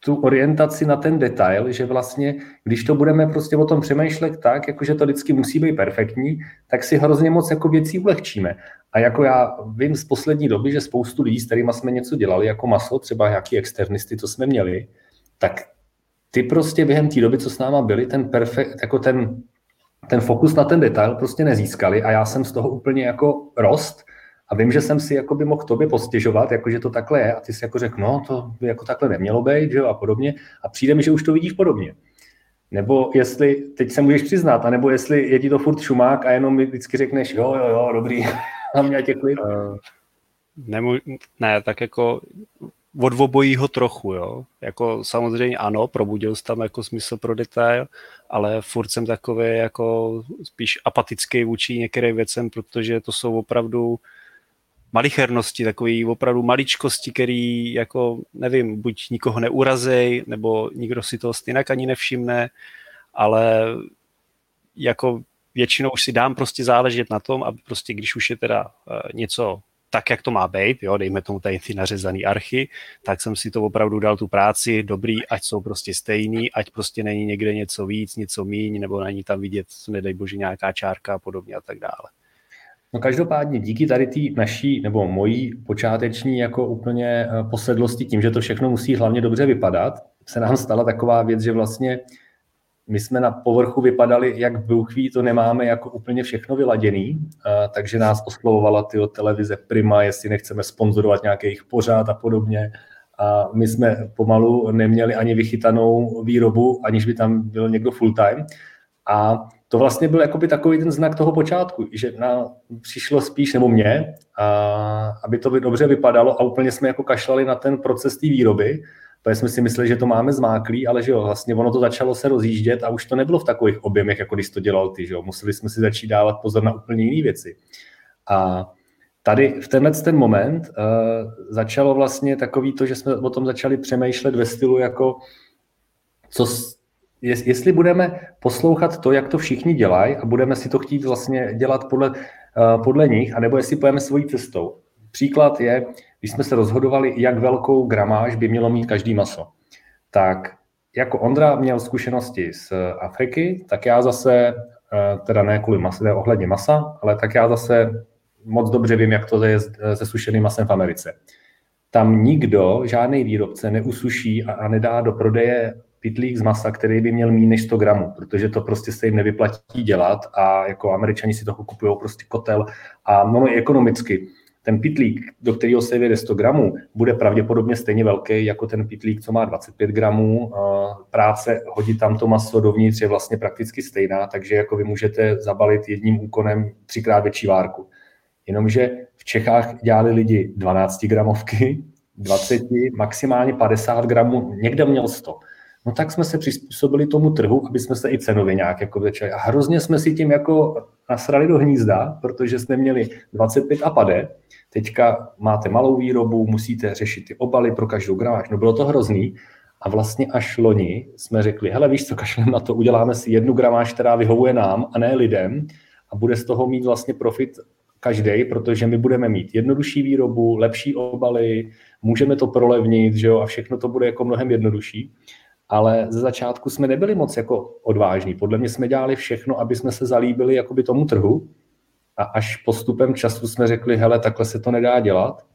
tu orientaci na ten detail, že vlastně, když to budeme prostě o tom přemýšlet tak, jakože to vždycky musí být perfektní, tak si hrozně moc jako věcí ulehčíme. A jako já vím z poslední doby, že spoustu lidí, s kterými jsme něco dělali, jako maso, třeba nějaký externisty, co jsme měli, tak ty prostě během té doby, co s náma byli, ten perfekt, jako ten, ten fokus na ten detail prostě nezískali a já jsem z toho úplně jako rost a vím, že jsem si jako by mohl tobě postěžovat, jako že to takhle je a ty si jako řekl, no to by jako takhle nemělo být, že jo, a podobně a přijde mi, že už to vidíš podobně. Nebo jestli, teď se můžeš přiznat, anebo jestli je ti to furt šumák a jenom mi vždycky řekneš, jo, jo, jo, dobrý, a mě tě klid. Uh, nemu, ne, tak jako od obojího trochu, jo. Jako samozřejmě ano, probudil jsi tam jako smysl pro detail, ale furt jsem takový jako spíš apatický vůči některým věcem, protože to jsou opravdu malichernosti, takový opravdu maličkosti, který jako, nevím, buď nikoho neurazej, nebo nikdo si to stejně ani nevšimne, ale jako většinou už si dám prostě záležet na tom, aby prostě, když už je teda uh, něco tak, jak to má být, jo, dejme tomu tady ty nařezaný archy, tak jsem si to opravdu dal tu práci, dobrý, ať jsou prostě stejný, ať prostě není někde něco víc, něco míň, nebo není tam vidět, nedej bože, nějaká čárka a podobně a tak dále. No každopádně díky tady té naší nebo mojí počáteční jako úplně eh, posedlosti tím, že to všechno musí hlavně dobře vypadat, se nám stala taková věc, že vlastně my jsme na povrchu vypadali, jak Bůh to nemáme jako úplně všechno vyladěný, a, takže nás oslovovala ty televize Prima, jestli nechceme sponzorovat nějaký jejich pořád a podobně. A my jsme pomalu neměli ani vychytanou výrobu, aniž by tam byl někdo full time. A to vlastně byl jakoby takový ten znak toho počátku, že na, přišlo spíš, nebo mě, a, aby to dobře vypadalo a úplně jsme jako kašlali na ten proces té výroby, protože jsme si mysleli, že to máme zmáklý, ale že jo, vlastně ono to začalo se rozjíždět a už to nebylo v takových objemech, jako když to dělal ty, že jo. Museli jsme si začít dávat pozor na úplně jiné věci. A tady v tenhle ten moment uh, začalo vlastně takový to, že jsme o tom začali přemýšlet ve stylu jako, co, jestli budeme poslouchat to, jak to všichni dělají a budeme si to chtít vlastně dělat podle, uh, podle nich, anebo jestli pojeme svojí cestou. Příklad je, když jsme se rozhodovali, jak velkou gramáž by mělo mít každý maso. Tak jako Ondra měl zkušenosti z Afriky, tak já zase, eh, teda ne kvůli masu, ne ohledně masa, ale tak já zase moc dobře vím, jak to je se sušeným masem v Americe. Tam nikdo, žádný výrobce neusuší a, a nedá do prodeje pitlík z masa, který by měl méně než 100 gramů, protože to prostě se jim nevyplatí dělat a jako američani si toho kupují prostě kotel a no, no i ekonomicky ten pitlík, do kterého se vyjede 100 gramů, bude pravděpodobně stejně velký jako ten pitlík, co má 25 gramů. Práce hodit tam to maso dovnitř je vlastně prakticky stejná, takže jako vy můžete zabalit jedním úkonem třikrát větší várku. Jenomže v Čechách dělali lidi 12 gramovky, 20, maximálně 50 gramů, někde měl 100. No tak jsme se přizpůsobili tomu trhu, aby jsme se i cenově nějak jako začali. A hrozně jsme si tím jako nasrali do hnízda, protože jsme měli 25 a pade. Teďka máte malou výrobu, musíte řešit ty obaly pro každou gramáž. No bylo to hrozný. A vlastně až loni jsme řekli, hele víš co, kašlem na to, uděláme si jednu gramáž, která vyhovuje nám a ne lidem a bude z toho mít vlastně profit každý, protože my budeme mít jednodušší výrobu, lepší obaly, můžeme to prolevnit, že jo, a všechno to bude jako mnohem jednodušší. Ale ze začátku jsme nebyli moc jako odvážní. Podle mě jsme dělali všechno, aby jsme se zalíbili jakoby tomu trhu a až postupem času jsme řekli, hele, takhle se to nedá dělat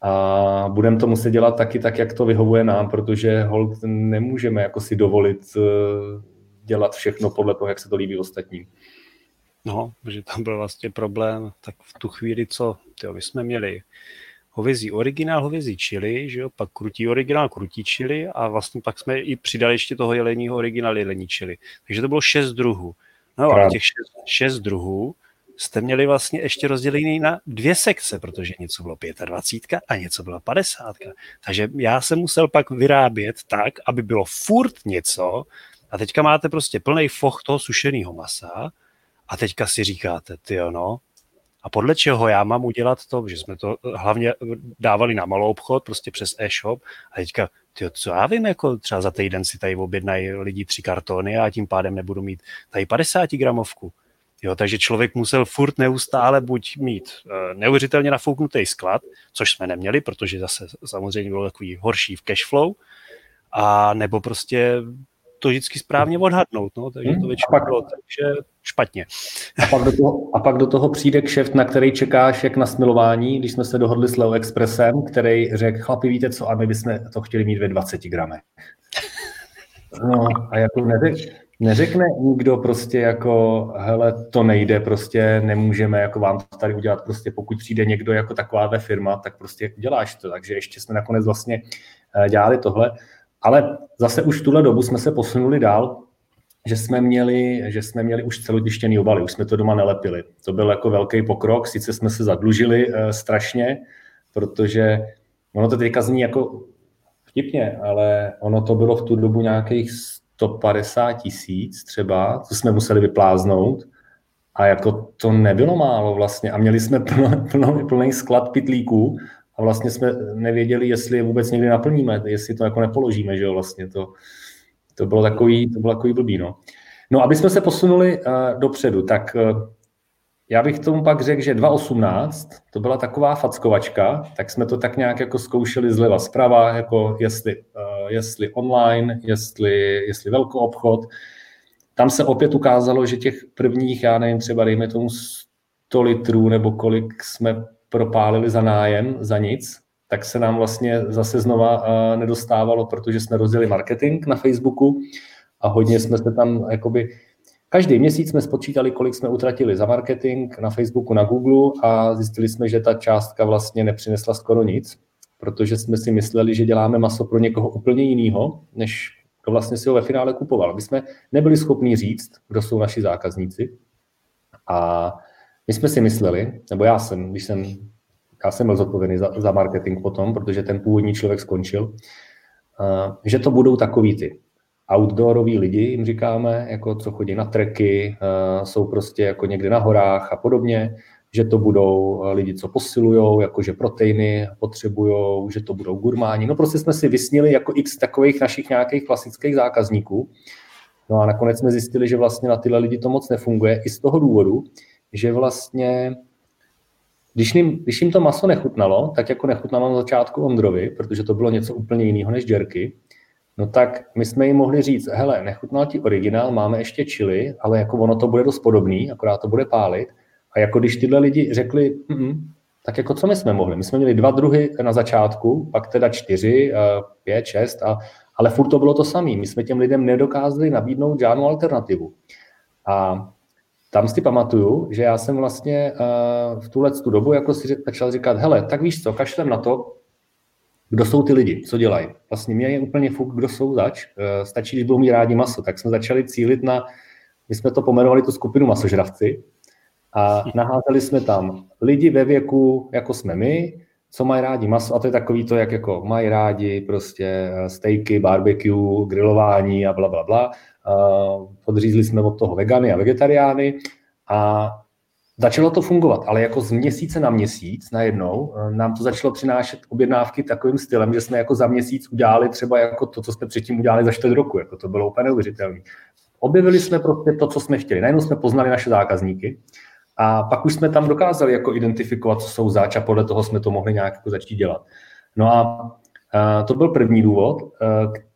a budeme to muset dělat taky tak, jak to vyhovuje nám, protože hold nemůžeme jako si dovolit eh, dělat všechno podle toho, jak se to líbí ostatním. No, že tam byl vlastně problém, tak v tu chvíli, co, tyjo, my jsme měli hovězí originál, hovězí čili, že jo, pak krutí originál, krutí čili a vlastně pak jsme i přidali ještě toho jeleního originál jelení čili. Takže to bylo šest druhů. No a těch šest, šest druhů jste měli vlastně ještě rozdělený na dvě sekce, protože něco bylo 25 a něco bylo 50. Takže já jsem musel pak vyrábět tak, aby bylo furt něco a teďka máte prostě plný foch toho sušeného masa a teďka si říkáte, ty no, a podle čeho já mám udělat to, že jsme to hlavně dávali na malou obchod, prostě přes e-shop a teďka, tyjo, co já vím, jako třeba za týden si tady objednají lidi tři kartony a tím pádem nebudu mít tady 50 gramovku. Jo, takže člověk musel furt neustále buď mít uh, neuvěřitelně nafouknutý sklad, což jsme neměli, protože zase samozřejmě bylo takový horší v cash flow, a nebo prostě to vždycky správně odhadnout, no, takže to hmm. většinou pak, bylo takže špatně. A pak, do toho, a pak do toho přijde kšeft, na který čekáš jak na smilování, když jsme se dohodli s Leo Expressem, který řekl, chlapi, víte co, a my bychom to chtěli mít ve 20 gramech. No a jako neřek, neřekne nikdo prostě jako, hele, to nejde, prostě nemůžeme jako vám to tady udělat, prostě pokud přijde někdo jako taková firma, tak prostě děláš to. Takže ještě jsme nakonec vlastně eh, dělali tohle. Ale zase už v tuhle dobu jsme se posunuli dál, že jsme měli, že jsme měli už celotištěný obaly, už jsme to doma nelepili. To byl jako velký pokrok, sice jsme se zadlužili e, strašně, protože ono to teďka zní jako vtipně, ale ono to bylo v tu dobu nějakých 150 tisíc třeba, co jsme museli vypláznout a jako to nebylo málo vlastně a měli jsme plný, plný sklad pitlíků a vlastně jsme nevěděli, jestli je vůbec někdy naplníme, jestli to jako nepoložíme, že jo, vlastně to, to bylo takový, to bylo takový blbý, no. No, aby jsme se posunuli uh, dopředu, tak uh, já bych tomu pak řekl, že 2018 to byla taková fackovačka, tak jsme to tak nějak jako zkoušeli zleva zprava, jako jestli, uh, jestli online, jestli, jestli velký obchod. Tam se opět ukázalo, že těch prvních, já nevím, třeba dejme tomu 100 litrů nebo kolik jsme propálili za nájem, za nic, tak se nám vlastně zase znova nedostávalo, protože jsme rozdělili marketing na Facebooku a hodně jsme se tam jakoby Každý měsíc jsme spočítali, kolik jsme utratili za marketing na Facebooku, na Google a zjistili jsme, že ta částka vlastně nepřinesla skoro nic, protože jsme si mysleli, že děláme maso pro někoho úplně jiného, než to vlastně si ho ve finále kupoval. My jsme nebyli schopni říct, kdo jsou naši zákazníci a my jsme si mysleli, nebo já jsem, když jsem, já jsem byl zodpovědný za, za marketing potom, protože ten původní člověk skončil, uh, že to budou takový ty outdooroví lidi, jim říkáme, jako co chodí na treky, uh, jsou prostě jako někde na horách a podobně, že to budou lidi, co posilují, jakože proteiny potřebují, že to budou gurmáni. No prostě jsme si vysnili jako x takových našich nějakých klasických zákazníků. No a nakonec jsme zjistili, že vlastně na tyhle lidi to moc nefunguje i z toho důvodu, že vlastně když jim, když jim to maso nechutnalo, tak jako nechutnalo na začátku Ondrovi, protože to bylo něco úplně jiného než jerky, no tak my jsme jim mohli říct, hele, nechutnal ti originál, máme ještě chili, ale jako ono to bude dost podobný, akorát to bude pálit. A jako když tyhle lidi řekli, tak jako co my jsme mohli? My jsme měli dva druhy na začátku, pak teda čtyři, eh, pět, šest, a, ale furt to bylo to samé. My jsme těm lidem nedokázali nabídnout žádnou alternativu. A tam si pamatuju, že já jsem vlastně uh, v tuhle tu dobu jako si začal říkat, hele, tak víš co, kašlem na to, kdo jsou ty lidi, co dělají. Vlastně mě je úplně fuk, kdo jsou zač. Uh, stačí, když budou mít rádi maso. Tak jsme začali cílit na, my jsme to pomenovali tu skupinu masožravci a naházeli jsme tam lidi ve věku, jako jsme my, co mají rádi maso, a to je takový to, jak jako mají rádi prostě eh, stejky, barbecue, grilování a bla, bla, bla podřízli jsme od toho vegany a vegetariány a začalo to fungovat, ale jako z měsíce na měsíc najednou e, nám to začalo přinášet objednávky takovým stylem, že jsme jako za měsíc udělali třeba jako to, co jsme předtím udělali za čtvrt roku, jako to bylo úplně neuvěřitelné. Objevili jsme prostě to, co jsme chtěli. Najednou jsme poznali naše zákazníky a pak už jsme tam dokázali jako identifikovat, co jsou záč a podle toho jsme to mohli nějak jako začít dělat. No a to byl první důvod,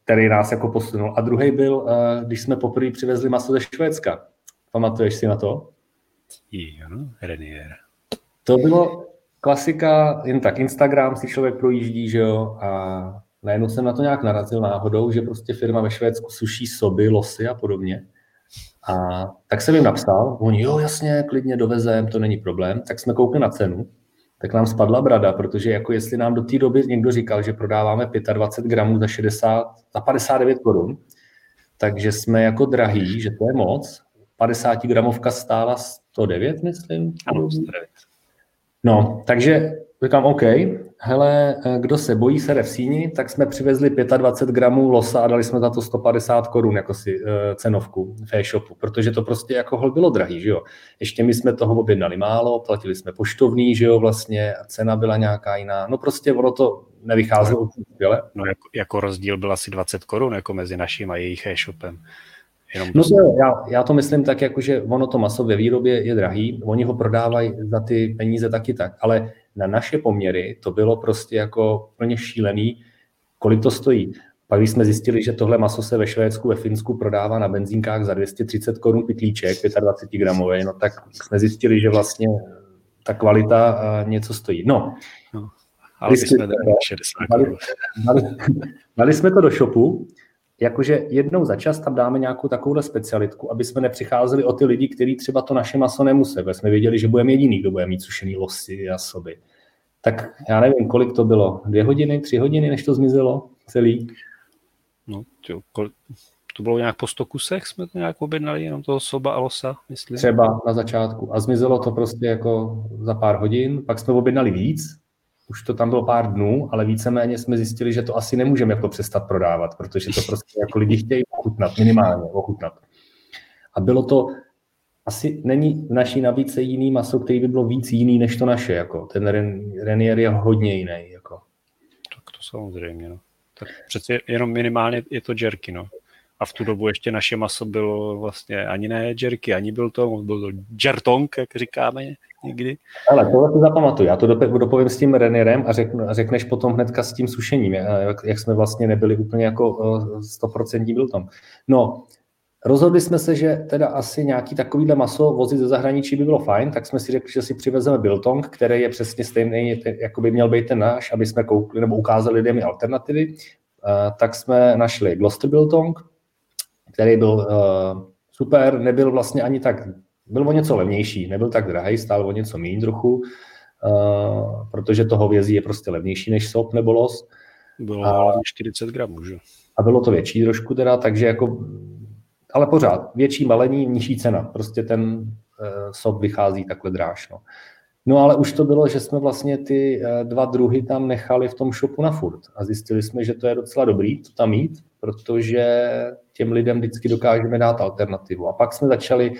který nás jako posunul. A druhý byl, eh, když jsme poprvé přivezli maso ze Švédska. Pamatuješ si na to? Jo, Renier. To bylo klasika, jen tak Instagram si člověk projíždí, že jo, a najednou jsem na to nějak narazil náhodou, že prostě firma ve Švédsku suší soby, losy a podobně. A tak jsem jim napsal, oni jo, jasně, klidně dovezem, to není problém. Tak jsme koukli na cenu, tak nám spadla brada, protože jako jestli nám do té doby někdo říkal, že prodáváme 25 gramů za 60, za 59 korun, takže jsme jako drahý, že to je moc. 50 gramovka stála 109, myslím. Ano, 109. No, takže říkám, OK, hele, eh, kdo se bojí sere v síni, tak jsme přivezli 25 gramů losa a dali jsme za to 150 korun jako si uh, cenovku v e-shopu, protože to prostě jako hol bylo drahý, že jo. Ještě my jsme toho objednali málo, platili jsme poštovný, že jo, vlastně, a cena byla nějaká jiná. No prostě ono to nevycházelo úplně skvěle. No jako, jako rozdíl byl asi 20 korun jako mezi naším a jejich e-shopem. Jenom no to, já, já to myslím tak, jako, že ono to maso ve výrobě je drahý, oni ho prodávají za ty peníze taky tak, ale na naše poměry to bylo prostě jako plně šílený, kolik to stojí. Pak když jsme zjistili, že tohle maso se ve Švédsku, ve Finsku prodává na benzínkách za 230 korun pitlíček, 25 gramový, no tak jsme zjistili, že vlastně ta kvalita něco stojí. No, no ale jsme dali 60 dali, dali, dali jsme to do shopu, jakože jednou za čas tam dáme nějakou takovouhle specialitku, aby jsme nepřicházeli o ty lidi, kteří třeba to naše maso nemusí. Protože jsme věděli, že budeme jediný, kdo bude mít sušený losy a soby. Tak já nevím, kolik to bylo. Dvě hodiny, tři hodiny, než to zmizelo celý? No, tjo, kol- to bylo nějak po sto kusech, jsme to nějak objednali, jenom toho soba a losa, myslím. Třeba na začátku. A zmizelo to prostě jako za pár hodin. Pak jsme objednali víc, už to tam bylo pár dnů, ale víceméně jsme zjistili, že to asi nemůžeme jako přestat prodávat, protože to prostě jako lidi chtějí ochutnat, minimálně ochutnat. A bylo to, asi není v naší nabídce jiný maso, který by bylo víc jiný než to naše. Jako. Ten Renier je hodně jiný. Jako. Tak to samozřejmě. No. Tak přece jenom minimálně je to jerky. No. A v tu dobu ještě naše maso bylo vlastně ani ne jerky, ani byl to, byl to jertong, jak říkáme někdy. Ale tohle si zapamatuju. Já to dopovím s tím Renierem a, a řekneš potom hnedka s tím sušením, jak, jak jsme vlastně nebyli úplně jako 100% byl tam. No, rozhodli jsme se, že teda asi nějaký takovýhle maso vozit ze zahraničí by bylo fajn, tak jsme si řekli, že si přivezeme Biltong, který je přesně stejný, jako by měl být ten náš, aby jsme koukli nebo ukázali lidem alternativy. Uh, tak jsme našli Gloucester Biltong, který byl uh, super, nebyl vlastně ani tak byl o něco levnější, nebyl tak drahý, stál o něco méně trochu, uh, protože to hovězí je prostě levnější než sop nebo los. Bylo a, 40 gramů, že? A bylo to větší trošku teda, takže jako, ale pořád, větší balení, nižší cena. Prostě ten uh, sop vychází takhle dráž. No. no ale už to bylo, že jsme vlastně ty dva druhy tam nechali v tom shopu na furt a zjistili jsme, že to je docela dobrý to tam mít, protože těm lidem vždycky dokážeme dát alternativu. A pak jsme začali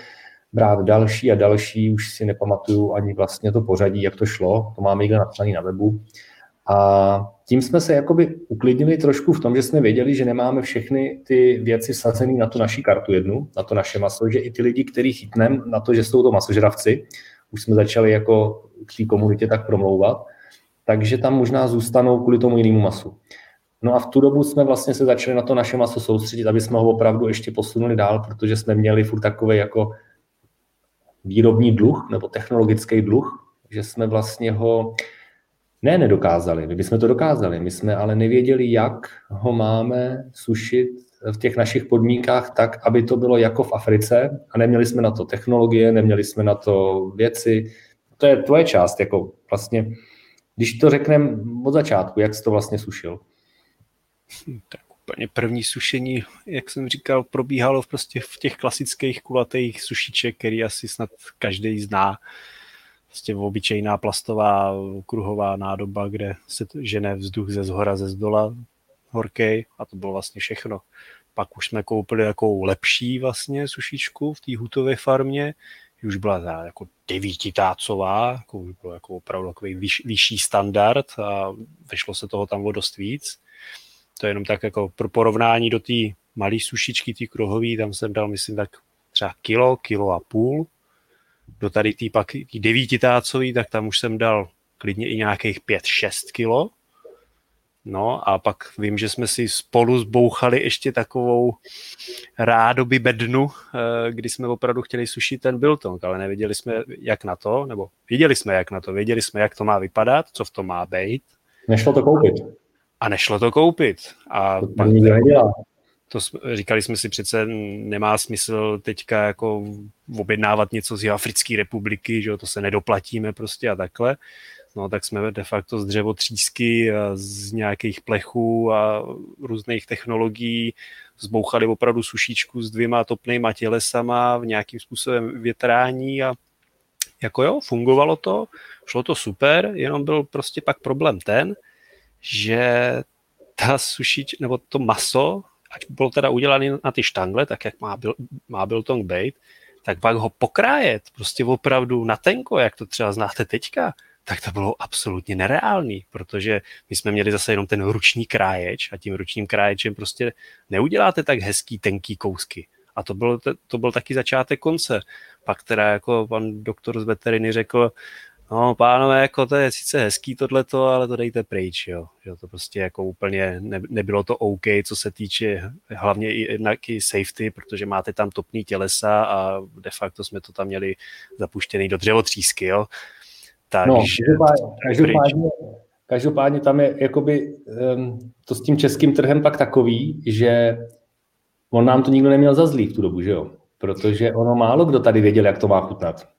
brát další a další, už si nepamatuju ani vlastně to pořadí, jak to šlo, to máme někde napsané na webu. A tím jsme se jakoby uklidnili trošku v tom, že jsme věděli, že nemáme všechny ty věci sazené na tu naší kartu jednu, na to naše maso, že i ty lidi, který chytneme na to, že jsou to masožravci, už jsme začali jako k té komunitě tak promlouvat, takže tam možná zůstanou kvůli tomu jinému masu. No a v tu dobu jsme vlastně se začali na to naše maso soustředit, aby jsme ho opravdu ještě posunuli dál, protože jsme měli furt takový jako výrobní dluh nebo technologický dluh, že jsme vlastně ho ne nedokázali, my bychom to dokázali, my jsme ale nevěděli, jak ho máme sušit v těch našich podmínkách tak, aby to bylo jako v Africe a neměli jsme na to technologie, neměli jsme na to věci. To je tvoje část, jako vlastně, když to řekneme od začátku, jak jsi to vlastně sušil. Tak úplně první sušení, jak jsem říkal, probíhalo prostě v těch klasických kulatých sušiček, který asi snad každý zná. Prostě obyčejná plastová kruhová nádoba, kde se žene vzduch ze zhora, ze zdola, horkej a to bylo vlastně všechno. Pak už jsme koupili jako lepší vlastně sušičku v té hutové farmě, už byla ta jako devítitácová, jako už bylo jako opravdu takový vyš, vyšší standard a vešlo se toho tam o dost víc. To je jenom tak jako pro porovnání do té malé sušičky, té kruhové, tam jsem dal, myslím, tak třeba kilo, kilo a půl. Do tady té pak tý devítitácový, tak tam už jsem dal klidně i nějakých 5-6 kilo. No a pak vím, že jsme si spolu zbouchali ještě takovou rádoby bednu, eh, kdy jsme opravdu chtěli sušit ten biltong, ale nevěděli jsme, jak na to, nebo věděli jsme, jak na to, věděli jsme, jak to má vypadat, co v tom má být. Nešlo to koupit. A nešlo to koupit. A to pak. To říkali jsme si přece, nemá smysl teďka jako objednávat něco z Africké republiky, že to se nedoplatíme prostě a takhle no tak jsme de facto z dřevotřísky, z nějakých plechů a různých technologií zbouchali opravdu sušičku s dvěma topnýma tělesama v nějakým způsobem větrání a jako jo, fungovalo to, šlo to super, jenom byl prostě pak problém ten, že ta sušič, nebo to maso, ať bylo teda udělané na ty štangle, tak jak má, byl, má Biltong být, tak pak ho pokrájet prostě opravdu na tenko, jak to třeba znáte teďka, tak to bylo absolutně nereálný, protože my jsme měli zase jenom ten ruční kráječ a tím ručním kráječem prostě neuděláte tak hezký, tenký kousky. A to byl, to byl taky začátek konce. Pak teda jako pan doktor z veteriny řekl, no pánové, jako to je sice hezký tohleto, ale to dejte pryč, jo. Že to prostě jako úplně ne, nebylo to OK, co se týče hlavně i, jednak i safety, protože máte tam topný tělesa a de facto jsme to tam měli zapuštěný do dřevotřísky, jo. Takže, no, každopádně, každopádně, každopádně tam je jakoby um, to s tím českým trhem pak takový, že on nám to nikdo neměl za zlý v tu dobu, že jo? Protože ono málo kdo tady věděl, jak to má chutnat.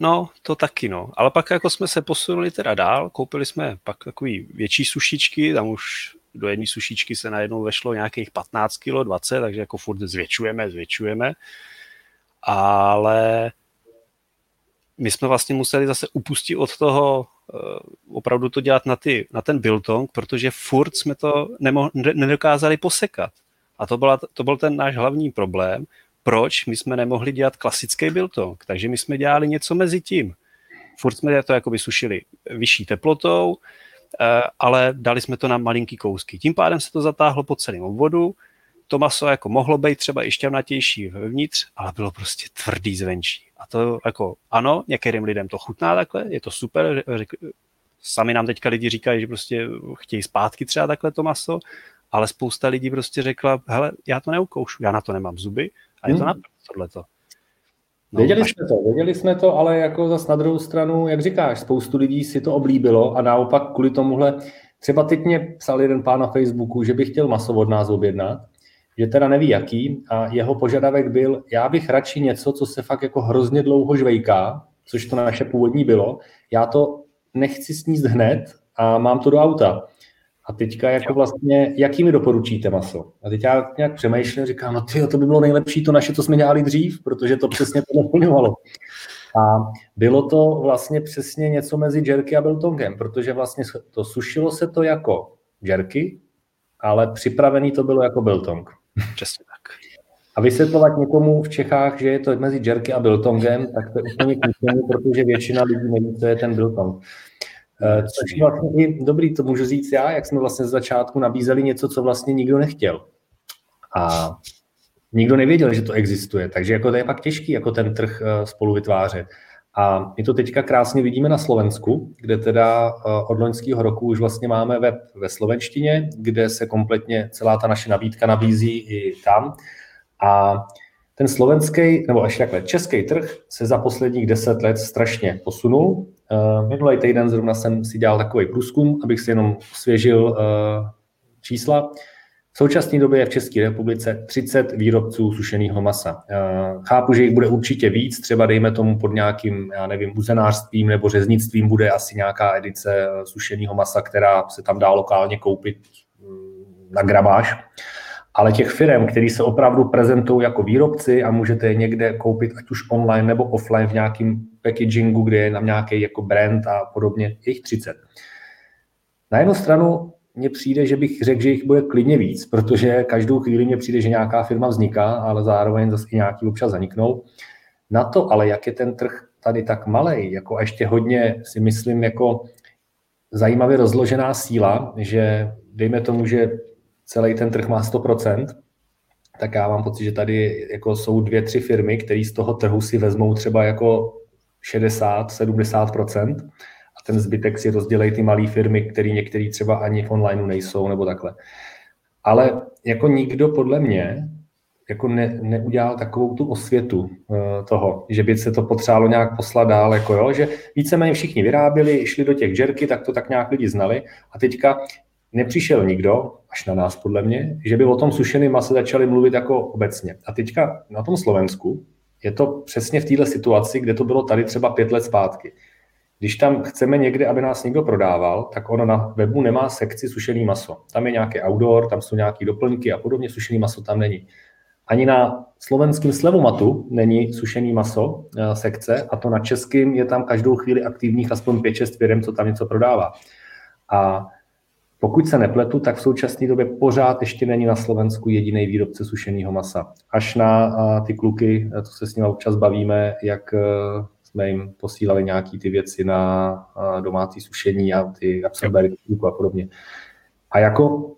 No, to taky, no. Ale pak jako jsme se posunuli teda dál, koupili jsme pak takový větší sušičky, tam už do jedné sušičky se najednou vešlo nějakých 15 kg, 20, takže jako furt zvětšujeme, zvětšujeme. Ale my jsme vlastně museli zase upustit od toho uh, opravdu to dělat na, ty, na ten biltong, protože furt jsme to nemo, nedokázali posekat. A to, byla, to byl ten náš hlavní problém, proč my jsme nemohli dělat klasický biltong. Takže my jsme dělali něco mezi tím. Furt jsme to jakoby sušili vyšší teplotou, uh, ale dali jsme to na malinký kousky. Tím pádem se to zatáhlo po celém obvodu, to maso jako mohlo být třeba i šťavnatější vevnitř, ale bylo prostě tvrdý zvenčí. A to jako ano, některým lidem to chutná takhle, je to super, řek, sami nám teďka lidi říkají, že prostě chtějí zpátky třeba takhle to maso, ale spousta lidí prostě řekla, hele, já to neukoušu, já na to nemám zuby a je to hmm. na tohleto. No, věděli až... jsme to, věděli jsme to, ale jako zas na druhou stranu, jak říkáš, spoustu lidí si to oblíbilo a naopak kvůli tomuhle, třeba teď mě psal jeden pán na Facebooku, že by chtěl maso od nás objednat že teda neví jaký a jeho požadavek byl, já bych radši něco, co se fakt jako hrozně dlouho žvejká, což to naše původní bylo, já to nechci sníst hned a mám to do auta. A teďka jako vlastně, jaký mi doporučíte maso? A teď já nějak přemýšlím, říkám, no tyjo, to by bylo nejlepší to naše, co jsme dělali dřív, protože to přesně to naplňovalo. A bylo to vlastně přesně něco mezi jerky a biltongem, protože vlastně to sušilo se to jako jerky, ale připravený to bylo jako biltong. Přesně tak. A vysvětlovat někomu v Čechách, že je to mezi jerky a biltongem, tak to je úplně klíčové, protože většina lidí neví, co je ten biltong. Eh, což je vlastně i dobrý, to můžu říct já, jak jsme vlastně z začátku nabízeli něco, co vlastně nikdo nechtěl. A nikdo nevěděl, že to existuje, takže jako to je pak těžký, jako ten trh eh, spolu vytvářet. A my to teďka krásně vidíme na Slovensku, kde teda eh, od loňského roku už vlastně máme web ve slovenštině, kde se kompletně celá ta naše nabídka nabízí i tam. A ten slovenský, nebo ještě takhle, český trh se za posledních deset let strašně posunul. Eh, minulý týden zrovna jsem si dělal takový průzkum, abych si jenom osvěžil eh, čísla. V současné době je v České republice 30 výrobců sušeného masa. Chápu, že jich bude určitě víc, třeba dejme tomu pod nějakým, já nevím, uzenářstvím nebo řeznictvím bude asi nějaká edice eh, sušeného masa, která se tam dá lokálně koupit mm, na grabáž. Ale těch firm, které se opravdu prezentují jako výrobci a můžete je někde koupit, ať už online nebo offline v nějakém packagingu, kde je tam nějaký jako brand a podobně, jich 30. Na jednu stranu mně přijde, že bych řekl, že jich bude klidně víc, protože každou chvíli mně přijde, že nějaká firma vzniká, ale zároveň zase i nějaký občas zaniknou. Na to ale, jak je ten trh tady tak malý, jako a ještě hodně si myslím, jako zajímavě rozložená síla, že dejme tomu, že celý ten trh má 100%, tak já mám pocit, že tady jako jsou dvě, tři firmy, které z toho trhu si vezmou třeba jako 60-70%, a ten zbytek si rozdělejí ty malé firmy, které některý třeba ani v onlineu nejsou nebo takhle. Ale jako nikdo podle mě jako ne, neudělal takovou tu osvětu uh, toho, že by se to potřebovalo nějak poslat dál, jako jo, že víceméně všichni vyráběli, šli do těch žerky, tak to tak nějak lidi znali a teďka nepřišel nikdo, až na nás podle mě, že by o tom sušeném mase začali mluvit jako obecně. A teďka na tom Slovensku je to přesně v této situaci, kde to bylo tady třeba pět let zpátky. Když tam chceme někde, aby nás někdo prodával, tak ono na webu nemá sekci sušený maso. Tam je nějaký outdoor, tam jsou nějaké doplňky a podobně, sušený maso tam není. Ani na slovenském slevomatu není sušený maso eh, sekce a to na českým je tam každou chvíli aktivních aspoň 5-6 firm, co tam něco prodává. A pokud se nepletu, tak v současné době pořád ještě není na Slovensku jediný výrobce sušeného masa. Až na ty kluky, to se s nimi občas bavíme, jak e, jsme jim posílali nějaké ty věci na domácí sušení a ty absorbery a podobně. A jako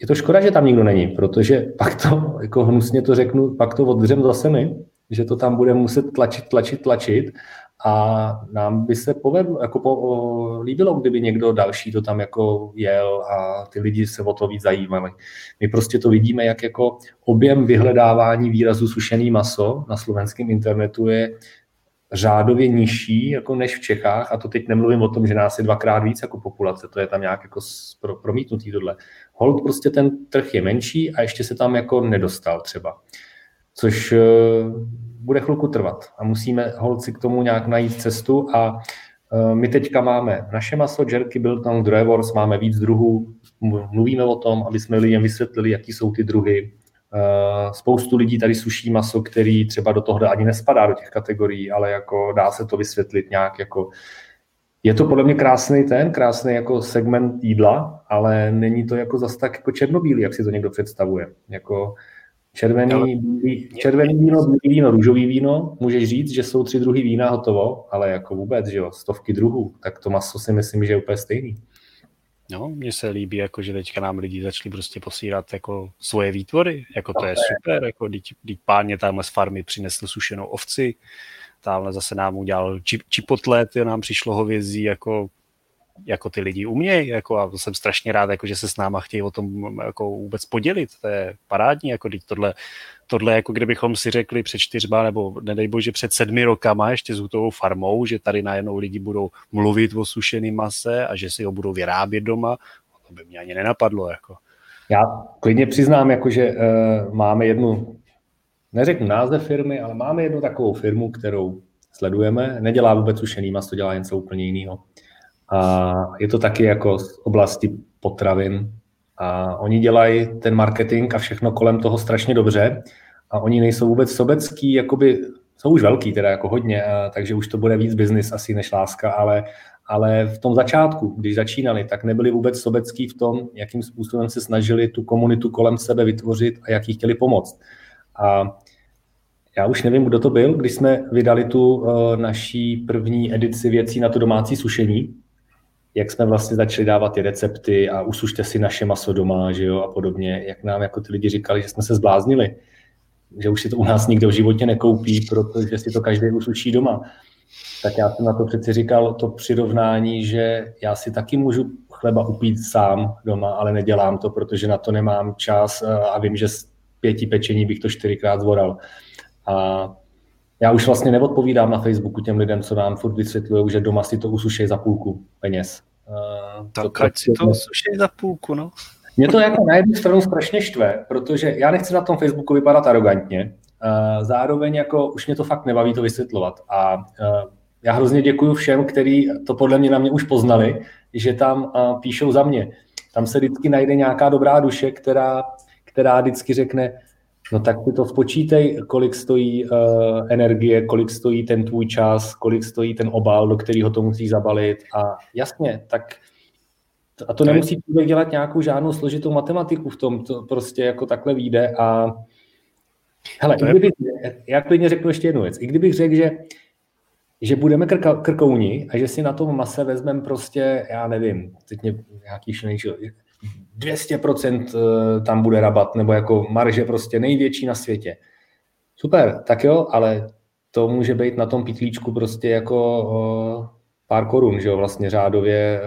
je to škoda, že tam nikdo není, protože pak to, jako hnusně to řeknu, pak to odřem zase my, že to tam bude muset tlačit, tlačit, tlačit a nám by se povedlo, jako po, o, líbilo, kdyby někdo další to tam jako jel a ty lidi se o to víc zajímali. My prostě to vidíme, jak jako objem vyhledávání výrazu sušený maso na slovenském internetu je řádově nižší jako než v Čechách a to teď nemluvím o tom, že nás je dvakrát víc jako populace, to je tam nějak jako pro, promítnutý tohle. Hold prostě ten trh je menší a ještě se tam jako nedostal třeba. Což bude chvilku trvat a musíme holci k tomu nějak najít cestu a e, my teďka máme naše maso, jerky, biltong, drevors, máme víc druhů, mluvíme o tom, aby jsme lidem vysvětlili, jaký jsou ty druhy. E, spoustu lidí tady suší maso, který třeba do toho ani nespadá do těch kategorií, ale jako dá se to vysvětlit nějak jako je to podle mě krásný ten, krásný jako segment jídla, ale není to jako zas tak jako černobílý, jak si to někdo představuje. Jako, Červený, bílý, červený víno, bílý víno, růžový víno, můžeš říct, že jsou tři druhy vína hotovo, ale jako vůbec, že jo, stovky druhů, tak to maso si myslím, že je úplně stejný. No, mně se líbí, jako, že teďka nám lidi začali prostě posílat jako svoje výtvory, jako to je super, jako když, páně tamhle z farmy přinesl sušenou ovci, tamhle zase nám udělal čip, čipotlet, nám přišlo hovězí, jako jako ty lidi umějí, jako a jsem strašně rád, jako, že se s náma chtějí o tom jako vůbec podělit, to je parádní, jako teď tohle, tohle jako kdybychom si řekli před čtyřma, nebo nedej bože před sedmi rokama ještě s hutovou farmou, že tady najednou lidi budou mluvit o sušeném mase a že si ho budou vyrábět doma, to by mě ani nenapadlo. Jako. Já klidně přiznám, jako, že uh, máme jednu, neřeknu název firmy, ale máme jednu takovou firmu, kterou sledujeme. Nedělá vůbec sušený maso, dělá něco úplně jiného. A je to taky jako z oblasti potravin. A oni dělají ten marketing a všechno kolem toho strašně dobře. A oni nejsou vůbec sobecký, jakoby, jsou už velký teda jako hodně, a, takže už to bude víc biznis asi než láska, ale, ale v tom začátku, když začínali, tak nebyli vůbec sobecký v tom, jakým způsobem se snažili tu komunitu kolem sebe vytvořit a jak jí chtěli pomoct. A já už nevím, kdo to byl, když jsme vydali tu uh, naší první edici věcí na to domácí sušení, jak jsme vlastně začali dávat ty recepty a usušte si naše maso doma, že jo, a podobně, jak nám jako ty lidi říkali, že jsme se zbláznili, že už si to u nás nikdo v životě nekoupí, protože si to každý usuší doma. Tak já jsem na to přeci říkal to přirovnání, že já si taky můžu chleba upít sám doma, ale nedělám to, protože na to nemám čas a vím, že z pěti pečení bych to čtyřikrát zvoral. A já už vlastně neodpovídám na Facebooku těm lidem, co nám furt vysvětlují, že doma si to usušej za půlku peněz. Uh, tak to, ať si to usušej za půlku, no. Mě to jako na jednu stranu strašně štve, protože já nechci na tom Facebooku vypadat arrogantně, uh, zároveň jako už mě to fakt nebaví to vysvětlovat. A uh, já hrozně děkuji všem, kteří to podle mě na mě už poznali, že tam píšou za mě. Tam se vždycky najde nějaká dobrá duše, která, která vždycky řekne, No tak ty to spočítej, kolik stojí uh, energie, kolik stojí ten tvůj čas, kolik stojí ten obal, do kterého to musí zabalit. A jasně, tak a to nemusí člověk dělat nějakou žádnou složitou matematiku v tom, to prostě jako takhle vyjde a hele, i kdybych, já klidně řeknu ještě jednu věc. I kdybych řekl, že, že budeme krka, krkouni a že si na tom mase vezmeme prostě, já nevím, teď mě nějaký šlenější, 200% eh, tam bude rabat, nebo jako marže prostě největší na světě. Super, tak jo, ale to může být na tom pitlíčku prostě jako pár korun, že jo, vlastně řádově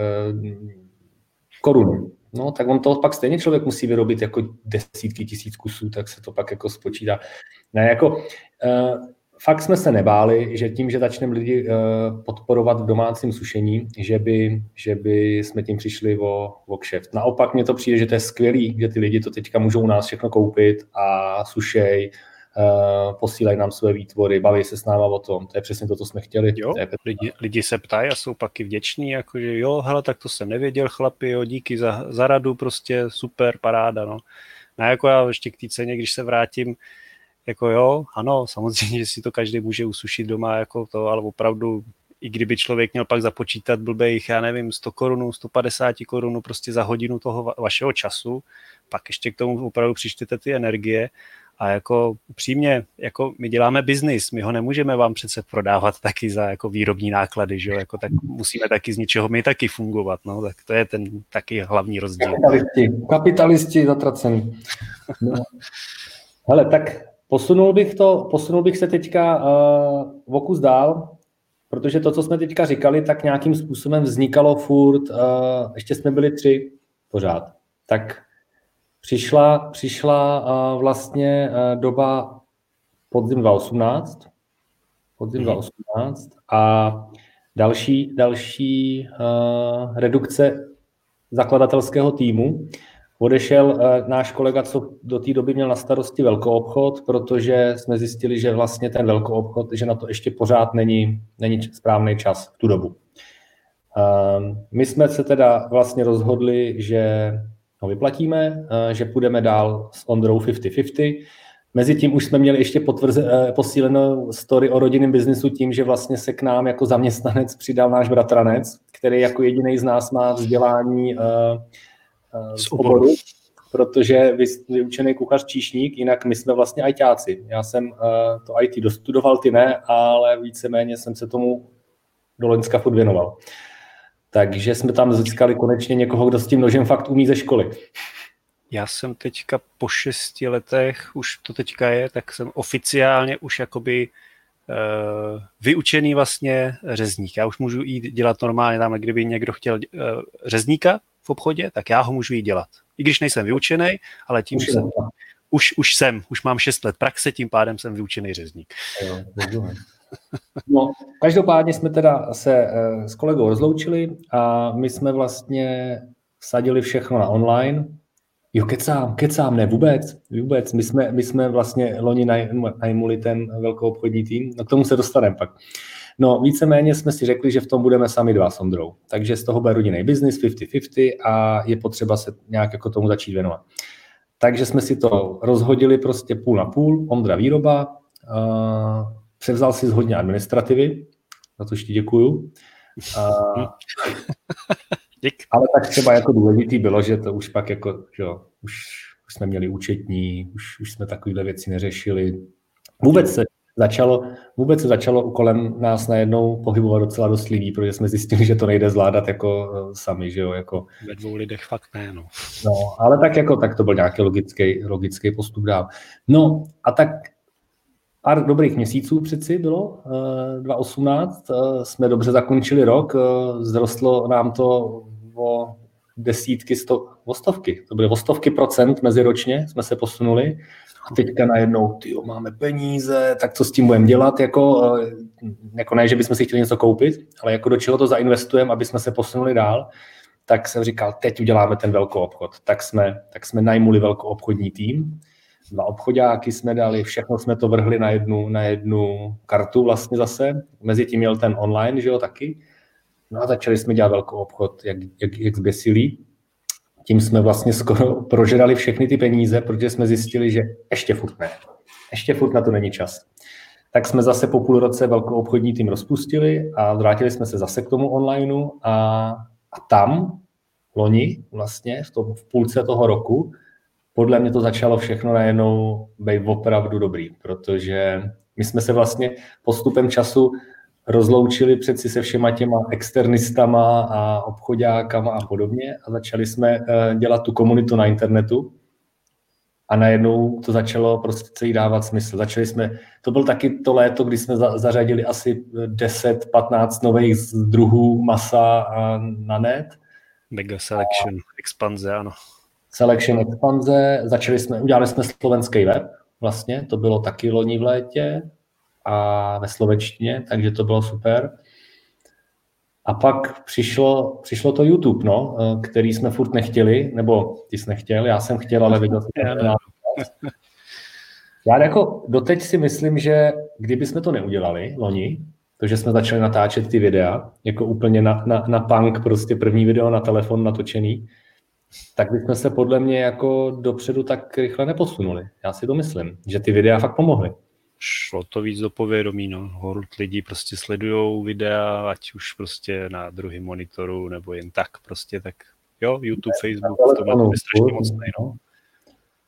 korun. No, tak on to pak stejně člověk musí vyrobit jako desítky tisíc kusů, tak se to pak jako spočítá. Ne, jako fakt jsme se nebáli, že tím, že začneme lidi uh, podporovat v domácím sušení, že by, že by jsme tím přišli o, o kšeft. Naopak mně to přijde, že to je skvělý, že ty lidi to teďka můžou u nás všechno koupit a sušej, Uh, posílají nám své výtvory, baví se s náma o tom. To je přesně to, co jsme chtěli. Jo, lidi, lidi se ptají a jsou pak i vděční, jakože jo, hele, tak to jsem nevěděl, chlapi, jo, díky za, za radu, prostě super, paráda, no. No jako já ještě k té ceně, když se vrátím, jako jo, ano, samozřejmě, že si to každý může usušit doma, jako to, ale opravdu i kdyby člověk měl pak započítat blbejch, já nevím, 100 korun, 150 korun prostě za hodinu toho vašeho času, pak ještě k tomu opravdu přičtete ty energie a jako upřímně, jako my děláme biznis, my ho nemůžeme vám přece prodávat taky za jako výrobní náklady, že jo? Jako tak musíme taky z něčeho my taky fungovat, no, tak to je ten taky hlavní rozdíl. Kapitalisti, kapitalisti zatracený. No. Hele, tak posunul bych to, posunul bych se teďka uh, v okus dál, protože to, co jsme teďka říkali, tak nějakým způsobem vznikalo furt, uh, ještě jsme byli tři pořád. Tak přišla, přišla uh, vlastně uh, doba podzim 2018, podzim mm 2018 a další, další uh, redukce zakladatelského týmu. Odešel uh, náš kolega, co do té doby měl na starosti velkou obchod, protože jsme zjistili, že vlastně ten velkou obchod, že na to ještě pořád není, není správný čas v tu dobu. Uh, my jsme se teda vlastně rozhodli, že ho vyplatíme, eh, že půjdeme dál s Ondrou 50-50. Mezitím už jsme měli ještě potvrze, eh, posílenou story o rodinném biznisu tím, že vlastně se k nám jako zaměstnanec přidal náš bratranec, který jako jediný z nás má vzdělání z oboru, protože vy vyučený kuchař číšník, jinak my jsme vlastně ajťáci. Já jsem uh, to IT dostudoval, ty ne, ale víceméně jsem se tomu do Loňska furt věnoval. Takže jsme tam získali konečně někoho, kdo s tím nožem fakt umí ze školy. Já jsem teďka po šesti letech, už to teďka je, tak jsem oficiálně už jakoby uh, vyučený vlastně řezník. Já už můžu jít dělat normálně tam, kdyby někdo chtěl uh, řezníka v obchodě, tak já ho můžu jít dělat. I když nejsem vyučený, ale tím už jsem, už, už jsem, už mám šest let praxe, tím pádem jsem vyučený řezník. Jo, No, každopádně jsme teda se eh, s kolegou rozloučili a my jsme vlastně sadili všechno na online. Jo, kecám, kecám, ne, vůbec, vůbec. My jsme, my jsme vlastně loni najmuli ten velkou obchodní tým, no k tomu se dostaneme pak. No, víceméně jsme si řekli, že v tom budeme sami dva s Ondrou. Takže z toho bude rodinný biznis 50-50 a je potřeba se nějak jako tomu začít věnovat. Takže jsme si to rozhodili prostě půl na půl, Ondra výroba, uh, Převzal si z hodně administrativy, za to ti děkuju. A, Dík. ale tak třeba jako důležitý bylo, že to už pak jako, že jo, už, už jsme měli účetní, už, už jsme takovéhle věci neřešili. Vůbec se začalo, vůbec se začalo kolem nás najednou pohybovat docela dost lidí, protože jsme zjistili, že to nejde zvládat jako uh, sami, že jo, jako... Ve dvou lidech fakt ne, no. No, ale tak jako, tak to byl nějaký logický, logický postup dál. No, a tak pár dobrých měsíců přeci bylo, 2018, eh, eh, jsme dobře zakončili rok, eh, zrostlo nám to o desítky, sto, o stovky, to byly o stovky procent meziročně, jsme se posunuli a teďka najednou, tyjo, máme peníze, tak co s tím budeme dělat, jako, jako ne, že bychom si chtěli něco koupit, ale jako do čeho to zainvestujeme, aby jsme se posunuli dál, tak jsem říkal, teď uděláme ten velký obchod. Tak jsme, tak jsme najmuli velkou obchodní tým, dva obchodáky jsme dali, všechno jsme to vrhli na jednu, na jednu kartu vlastně zase. Mezi tím měl ten online, že jo, taky. No a začali jsme dělat velký obchod, jak, jak, jak zběsilí. Tím jsme vlastně skoro prožrali všechny ty peníze, protože jsme zjistili, že ještě furt ne. Ještě furt na to není čas. Tak jsme zase po půl roce velkou obchodní tým rozpustili a vrátili jsme se zase k tomu onlineu a, a tam loni vlastně v, tom, v půlce toho roku podle mě to začalo všechno najednou být opravdu dobrý, protože my jsme se vlastně postupem času rozloučili přeci se všema těma externistama a obchodákama a podobně a začali jsme eh, dělat tu komunitu na internetu. a najednou to začalo prostě celý dávat smysl. Začali jsme, to byl taky to léto, kdy jsme za, zařadili asi 10-15 nových druhů masa na net. Mega Selection, a expanze, ano. Selection, expanze, začali jsme, udělali jsme slovenský web, vlastně, to bylo taky loni v létě a ve slovečtině, takže to bylo super. A pak přišlo, přišlo to YouTube, no, eh, který jsme furt nechtěli, nebo ty jsi nechtěl, já jsem chtěl, ale viděl jsem Já jako doteď si myslím, že kdyby jsme to neudělali loni, to, že jsme začali natáčet ty videa, jako úplně na, na, na punk, prostě první video na telefon natočený, tak bychom se podle mě jako dopředu tak rychle neposunuli. Já si to myslím, že ty videa fakt pomohly šlo to víc do povědomí, no. Hold lidí prostě sledují videa, ať už prostě na druhém monitoru, nebo jen tak prostě, tak jo, YouTube, Facebook, to má to strašně mocný, no.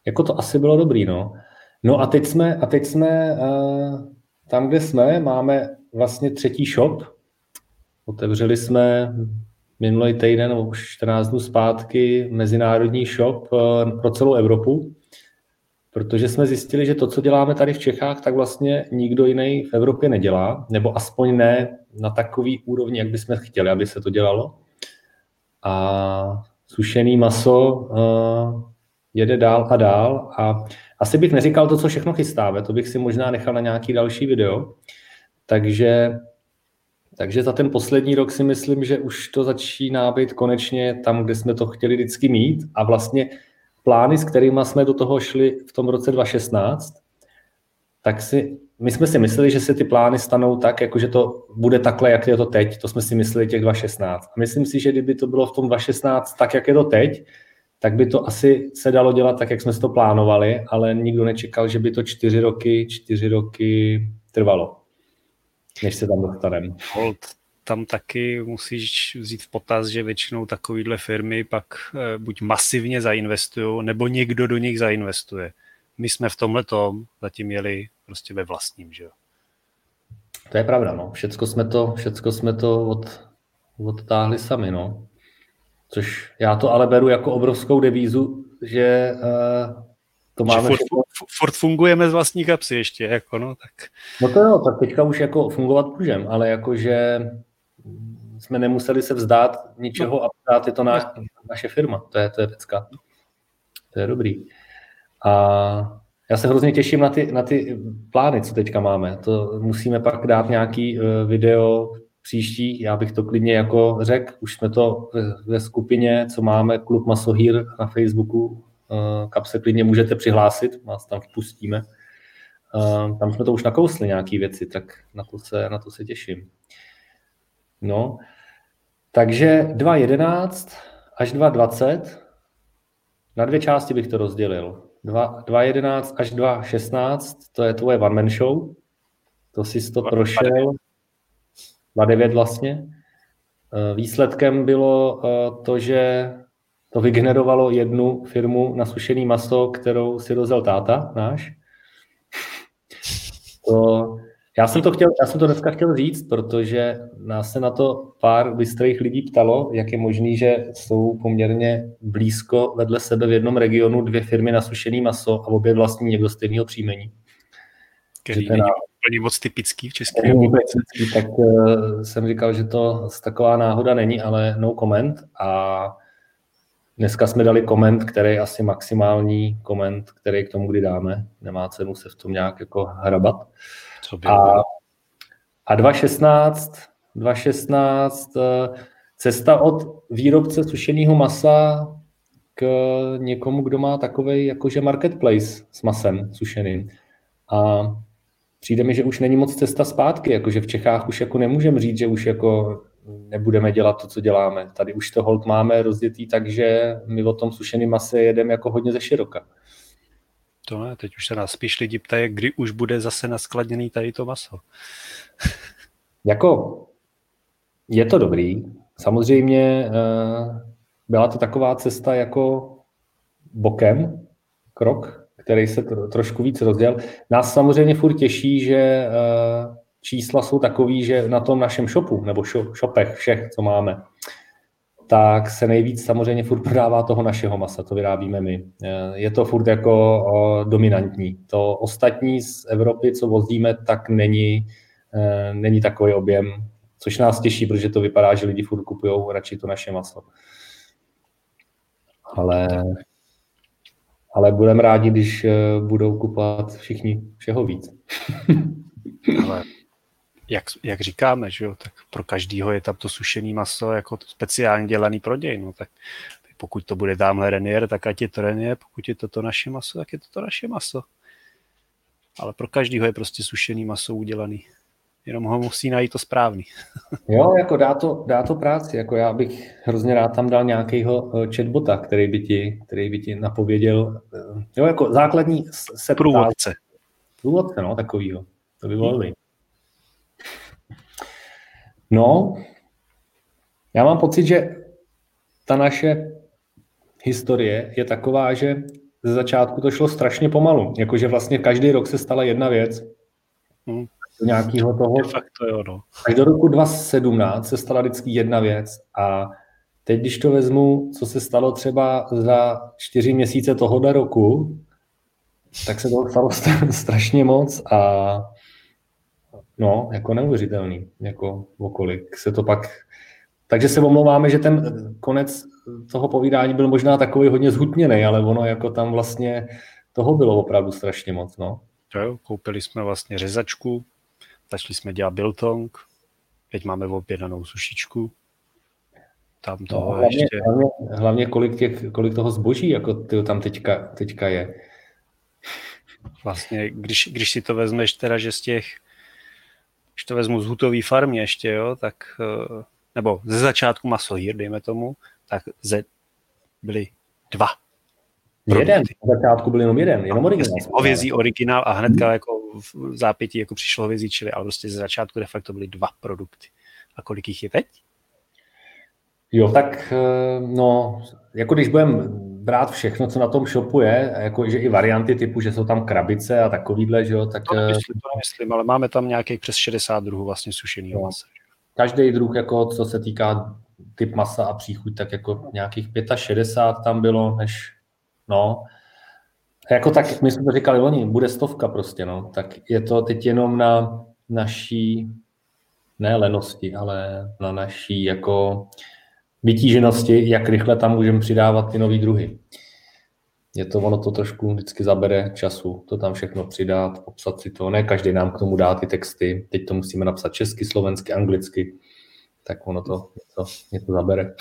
Jako to asi bylo dobrý, no. No a teď jsme, a teď jsme uh, tam, kde jsme, máme vlastně třetí shop. Otevřeli jsme minulý týden, už 14 dnů zpátky, mezinárodní shop uh, pro celou Evropu protože jsme zjistili, že to, co děláme tady v Čechách, tak vlastně nikdo jiný v Evropě nedělá, nebo aspoň ne na takový úrovni, jak bychom chtěli, aby se to dělalo. A sušený maso uh, jede dál a dál a asi bych neříkal to, co všechno chystáme, to bych si možná nechal na nějaký další video. Takže, takže za ten poslední rok si myslím, že už to začíná být konečně tam, kde jsme to chtěli vždycky mít a vlastně plány, s kterými jsme do toho šli v tom roce 2016, tak si, my jsme si mysleli, že se ty plány stanou tak, jako že to bude takhle, jak je to teď. To jsme si mysleli těch 2016. A myslím si, že kdyby to bylo v tom 2016 tak, jak je to teď, tak by to asi se dalo dělat tak, jak jsme si to plánovali, ale nikdo nečekal, že by to čtyři roky, čtyři roky trvalo, než se tam dostaneme. Hold, tam taky musíš vzít v potaz, že většinou takovýhle firmy pak eh, buď masivně zainvestují, nebo někdo do nich zainvestuje. My jsme v tomhle tom zatím měli prostě ve vlastním, že jo. To je pravda, no. Všecko jsme to, všecko jsme to od, odtáhli sami, no. Což já to ale beru jako obrovskou devízu, že uh, to máme... Furt, furt fungujeme z vlastní kapsy ještě, jako no, tak... No to jo, tak teďka už jako fungovat můžem, ale jakože jsme nemuseli se vzdát ničeho no. a vzdát je to na, naše firma. To je, to je pecka. To je dobrý. A já se hrozně těším na ty, na ty plány, co teďka máme. To musíme pak dát nějaký eh, video příští, já bych to klidně jako řekl, už jsme to ve, ve skupině, co máme, Klub Masohýr na Facebooku, eh, kam se klidně můžete přihlásit, vás tam vpustíme. Eh, tam jsme to už nakousli nějaké věci, tak na to se, na to se těším. No, takže 2.11 až 2.20, na dvě části bych to rozdělil. 2.11 až 2.16, to je tvoje one-man show, to jsi to prošel, 2.9 vlastně. Eh, výsledkem bylo eh, to, že to vygenerovalo jednu firmu na sušený maso, kterou si rozjel táta náš. To já jsem to chtěl, já jsem to dneska chtěl říct, protože nás se na to pár bystrých lidí ptalo, jak je možný, že jsou poměrně blízko vedle sebe v jednom regionu dvě firmy na sušený maso a obě vlastní někdo stejného příjmení. Který není úplně moc typický v České republice. Tak uh, jsem říkal, že to taková náhoda není, ale no comment. A dneska jsme dali koment, který je asi maximální koment, který k tomu kdy dáme. Nemá cenu se v tom nějak jako hrabat. Co a, a 2016, 2016 eh, cesta od výrobce sušeného masa k někomu, kdo má takový jakože marketplace s masem sušeným. A přijde mi, že už není moc cesta zpátky, jakože v Čechách už jako nemůžeme říct, že už jako nebudeme dělat to, co děláme. Tady už to hold máme rozdětý takže my o tom sušeném mase jedeme jako hodně ze široka. To ne, teď už se nás spíš lidi ptají, kdy už bude zase naskladněný tady to maso. jako, je to dobrý. Samozřejmě eh, byla to taková cesta jako bokem, krok, který se trošku víc rozděl. Nás samozřejmě furt těší, že eh, čísla jsou takový, že na tom našem shopu, nebo shopech všech, co máme, tak se nejvíc samozřejmě furt prodává toho našeho masa, to vyrábíme my. Je to furt jako dominantní. To ostatní z Evropy, co vozíme, tak není, není takový objem, což nás těší, protože to vypadá, že lidi furt kupují radši to naše maso. Ale, ale budeme rádi, když budou kupovat všichni všeho víc. ale jak, jak říkáme, že jo, tak pro každýho je tam to sušený maso jako speciálně dělaný proděj, no tak pokud to bude tamhle Renier, tak ať je to Renier, pokud je to to naše maso, tak je to to naše maso. Ale pro každýho je prostě sušený maso udělaný. Jenom ho musí najít to správný. jo, jako dá to, dá to práci. Jako já bych hrozně rád tam dal nějakého eh, chatbota, který by ti, který by ti napověděl. Eh, jo, jako základní se Průvodce. Průvodce, no, takovýho. To by bylo hmm. No, já mám pocit, že ta naše historie je taková, že ze začátku to šlo strašně pomalu. Jakože vlastně každý rok se stala jedna věc. Hmm. Do nějakého toho. Fakt to jo, no. Až do roku 2017 se stala vždycky jedna věc. A teď, když to vezmu, co se stalo třeba za čtyři měsíce tohohle roku, tak se toho stalo strašně moc a No, jako neuvěřitelný, jako okolik se to pak... Takže se omlouváme, že ten konec toho povídání byl možná takový hodně zhutněný, ale ono jako tam vlastně toho bylo opravdu strašně moc, no. Jo, koupili jsme vlastně řezačku, začali jsme dělat biltong, teď máme objednanou sušičku, tam toho no, hlavně, ještě... Hlavně, hlavně kolik, těch, kolik toho zboží jako ty, tam teďka, teďka je. Vlastně, když, když si to vezmeš teda, že z těch když to vezmu z hutové farmy ještě, jo, tak, eh, nebo ze začátku masohýr, dejme tomu, tak ze, byly dva. Jeden, na začátku byl jenom jeden, jenom originál. Prostě hovězí originál a hnedka jako v zápětí jako přišlo hovězí čili, ale prostě ze začátku de facto byly dva produkty. A kolik jich je teď? Jo, tak eh, no, jako když budeme brát všechno, co na tom shopu je, jako že i varianty typu, že jsou tam krabice a takovýhle, že jo, tak... To nemyslím, to nemyslím, ale máme tam nějakých přes 60 druhů vlastně sušený no. masa. Každý druh, jako co se týká typ masa a příchuť, tak jako nějakých 65 tam bylo, než, no, jako tak, my jsme to říkali oni, bude stovka prostě, no, tak je to teď jenom na naší, ne lenosti, ale na naší jako vytíženosti, jak rychle tam můžeme přidávat ty nové druhy. Je to, ono to trošku vždycky zabere času, to tam všechno přidat, obsat si to. Ne každý nám k tomu dá ty texty. Teď to musíme napsat česky, slovensky, anglicky. Tak ono to něco, něco zabere.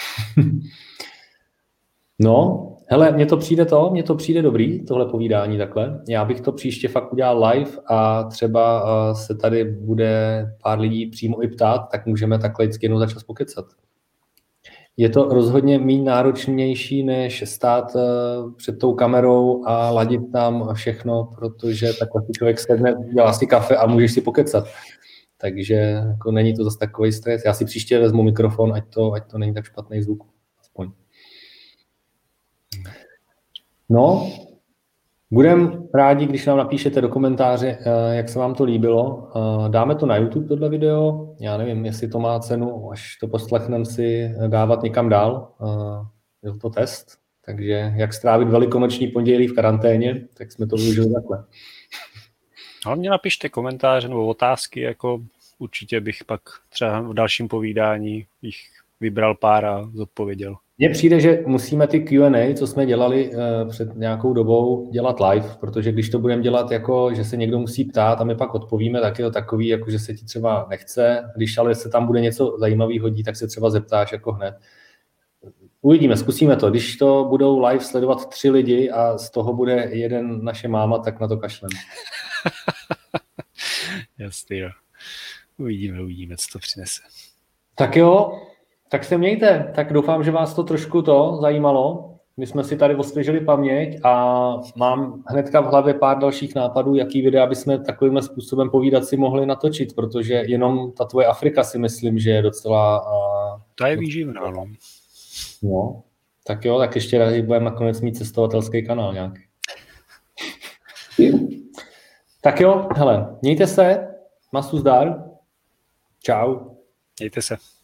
no, hele, mně to přijde to, mně to přijde dobrý, tohle povídání takhle. Já bych to příště fakt udělal live a třeba se tady bude pár lidí přímo i ptát, tak můžeme takhle vždycky jednou za čas pokecat je to rozhodně méně náročnější, než stát eh, před tou kamerou a ladit tam všechno, protože takhle si člověk sedne, dělá si kafe a můžeš si pokecat. Takže jako není to zase takový stres. Já si příště vezmu mikrofon, ať to, ať to není tak špatný zvuk. Aspoň. No, Budeme rádi, když nám napíšete do komentáře, eh, jak se vám to líbilo. Eh, dáme to na YouTube, tohle video. Já nevím, jestli to má cenu, až to poslechneme si dávat někam dál. Je eh, to test. Takže jak strávit velikonoční pondělí v karanténě, tak jsme to využili takhle. Hlavně napište komentáře nebo otázky, jako určitě bych pak třeba v dalším povídání bych vybral pár a zodpověděl. Mně přijde, že musíme ty Q&A, co jsme dělali uh, před nějakou dobou, dělat live, protože když to budeme dělat jako, že se někdo musí ptát a my pak odpovíme, tak je to takový, jako že se ti třeba nechce, když ale se tam bude něco zajímavého hodí, tak se třeba zeptáš jako hned. Uvidíme, zkusíme to. Když to budou live sledovat tři lidi a z toho bude jeden naše máma, tak na to kašlem. Jasně, jo. Uvidíme, uvidíme, co to přinese. Tak jo, tak se mějte. Tak doufám, že vás to trošku to zajímalo. My jsme si tady osvěžili paměť a mám hnedka v hlavě pár dalších nápadů, jaký videa bychom takovým způsobem povídat si mohli natočit, protože jenom ta tvoje Afrika si myslím, že je docela... Ta je výživná, no. No, tak jo, tak ještě tady budeme nakonec mít cestovatelský kanál nějaký. tak jo, hele, mějte se, masu zdar, čau. Mějte se.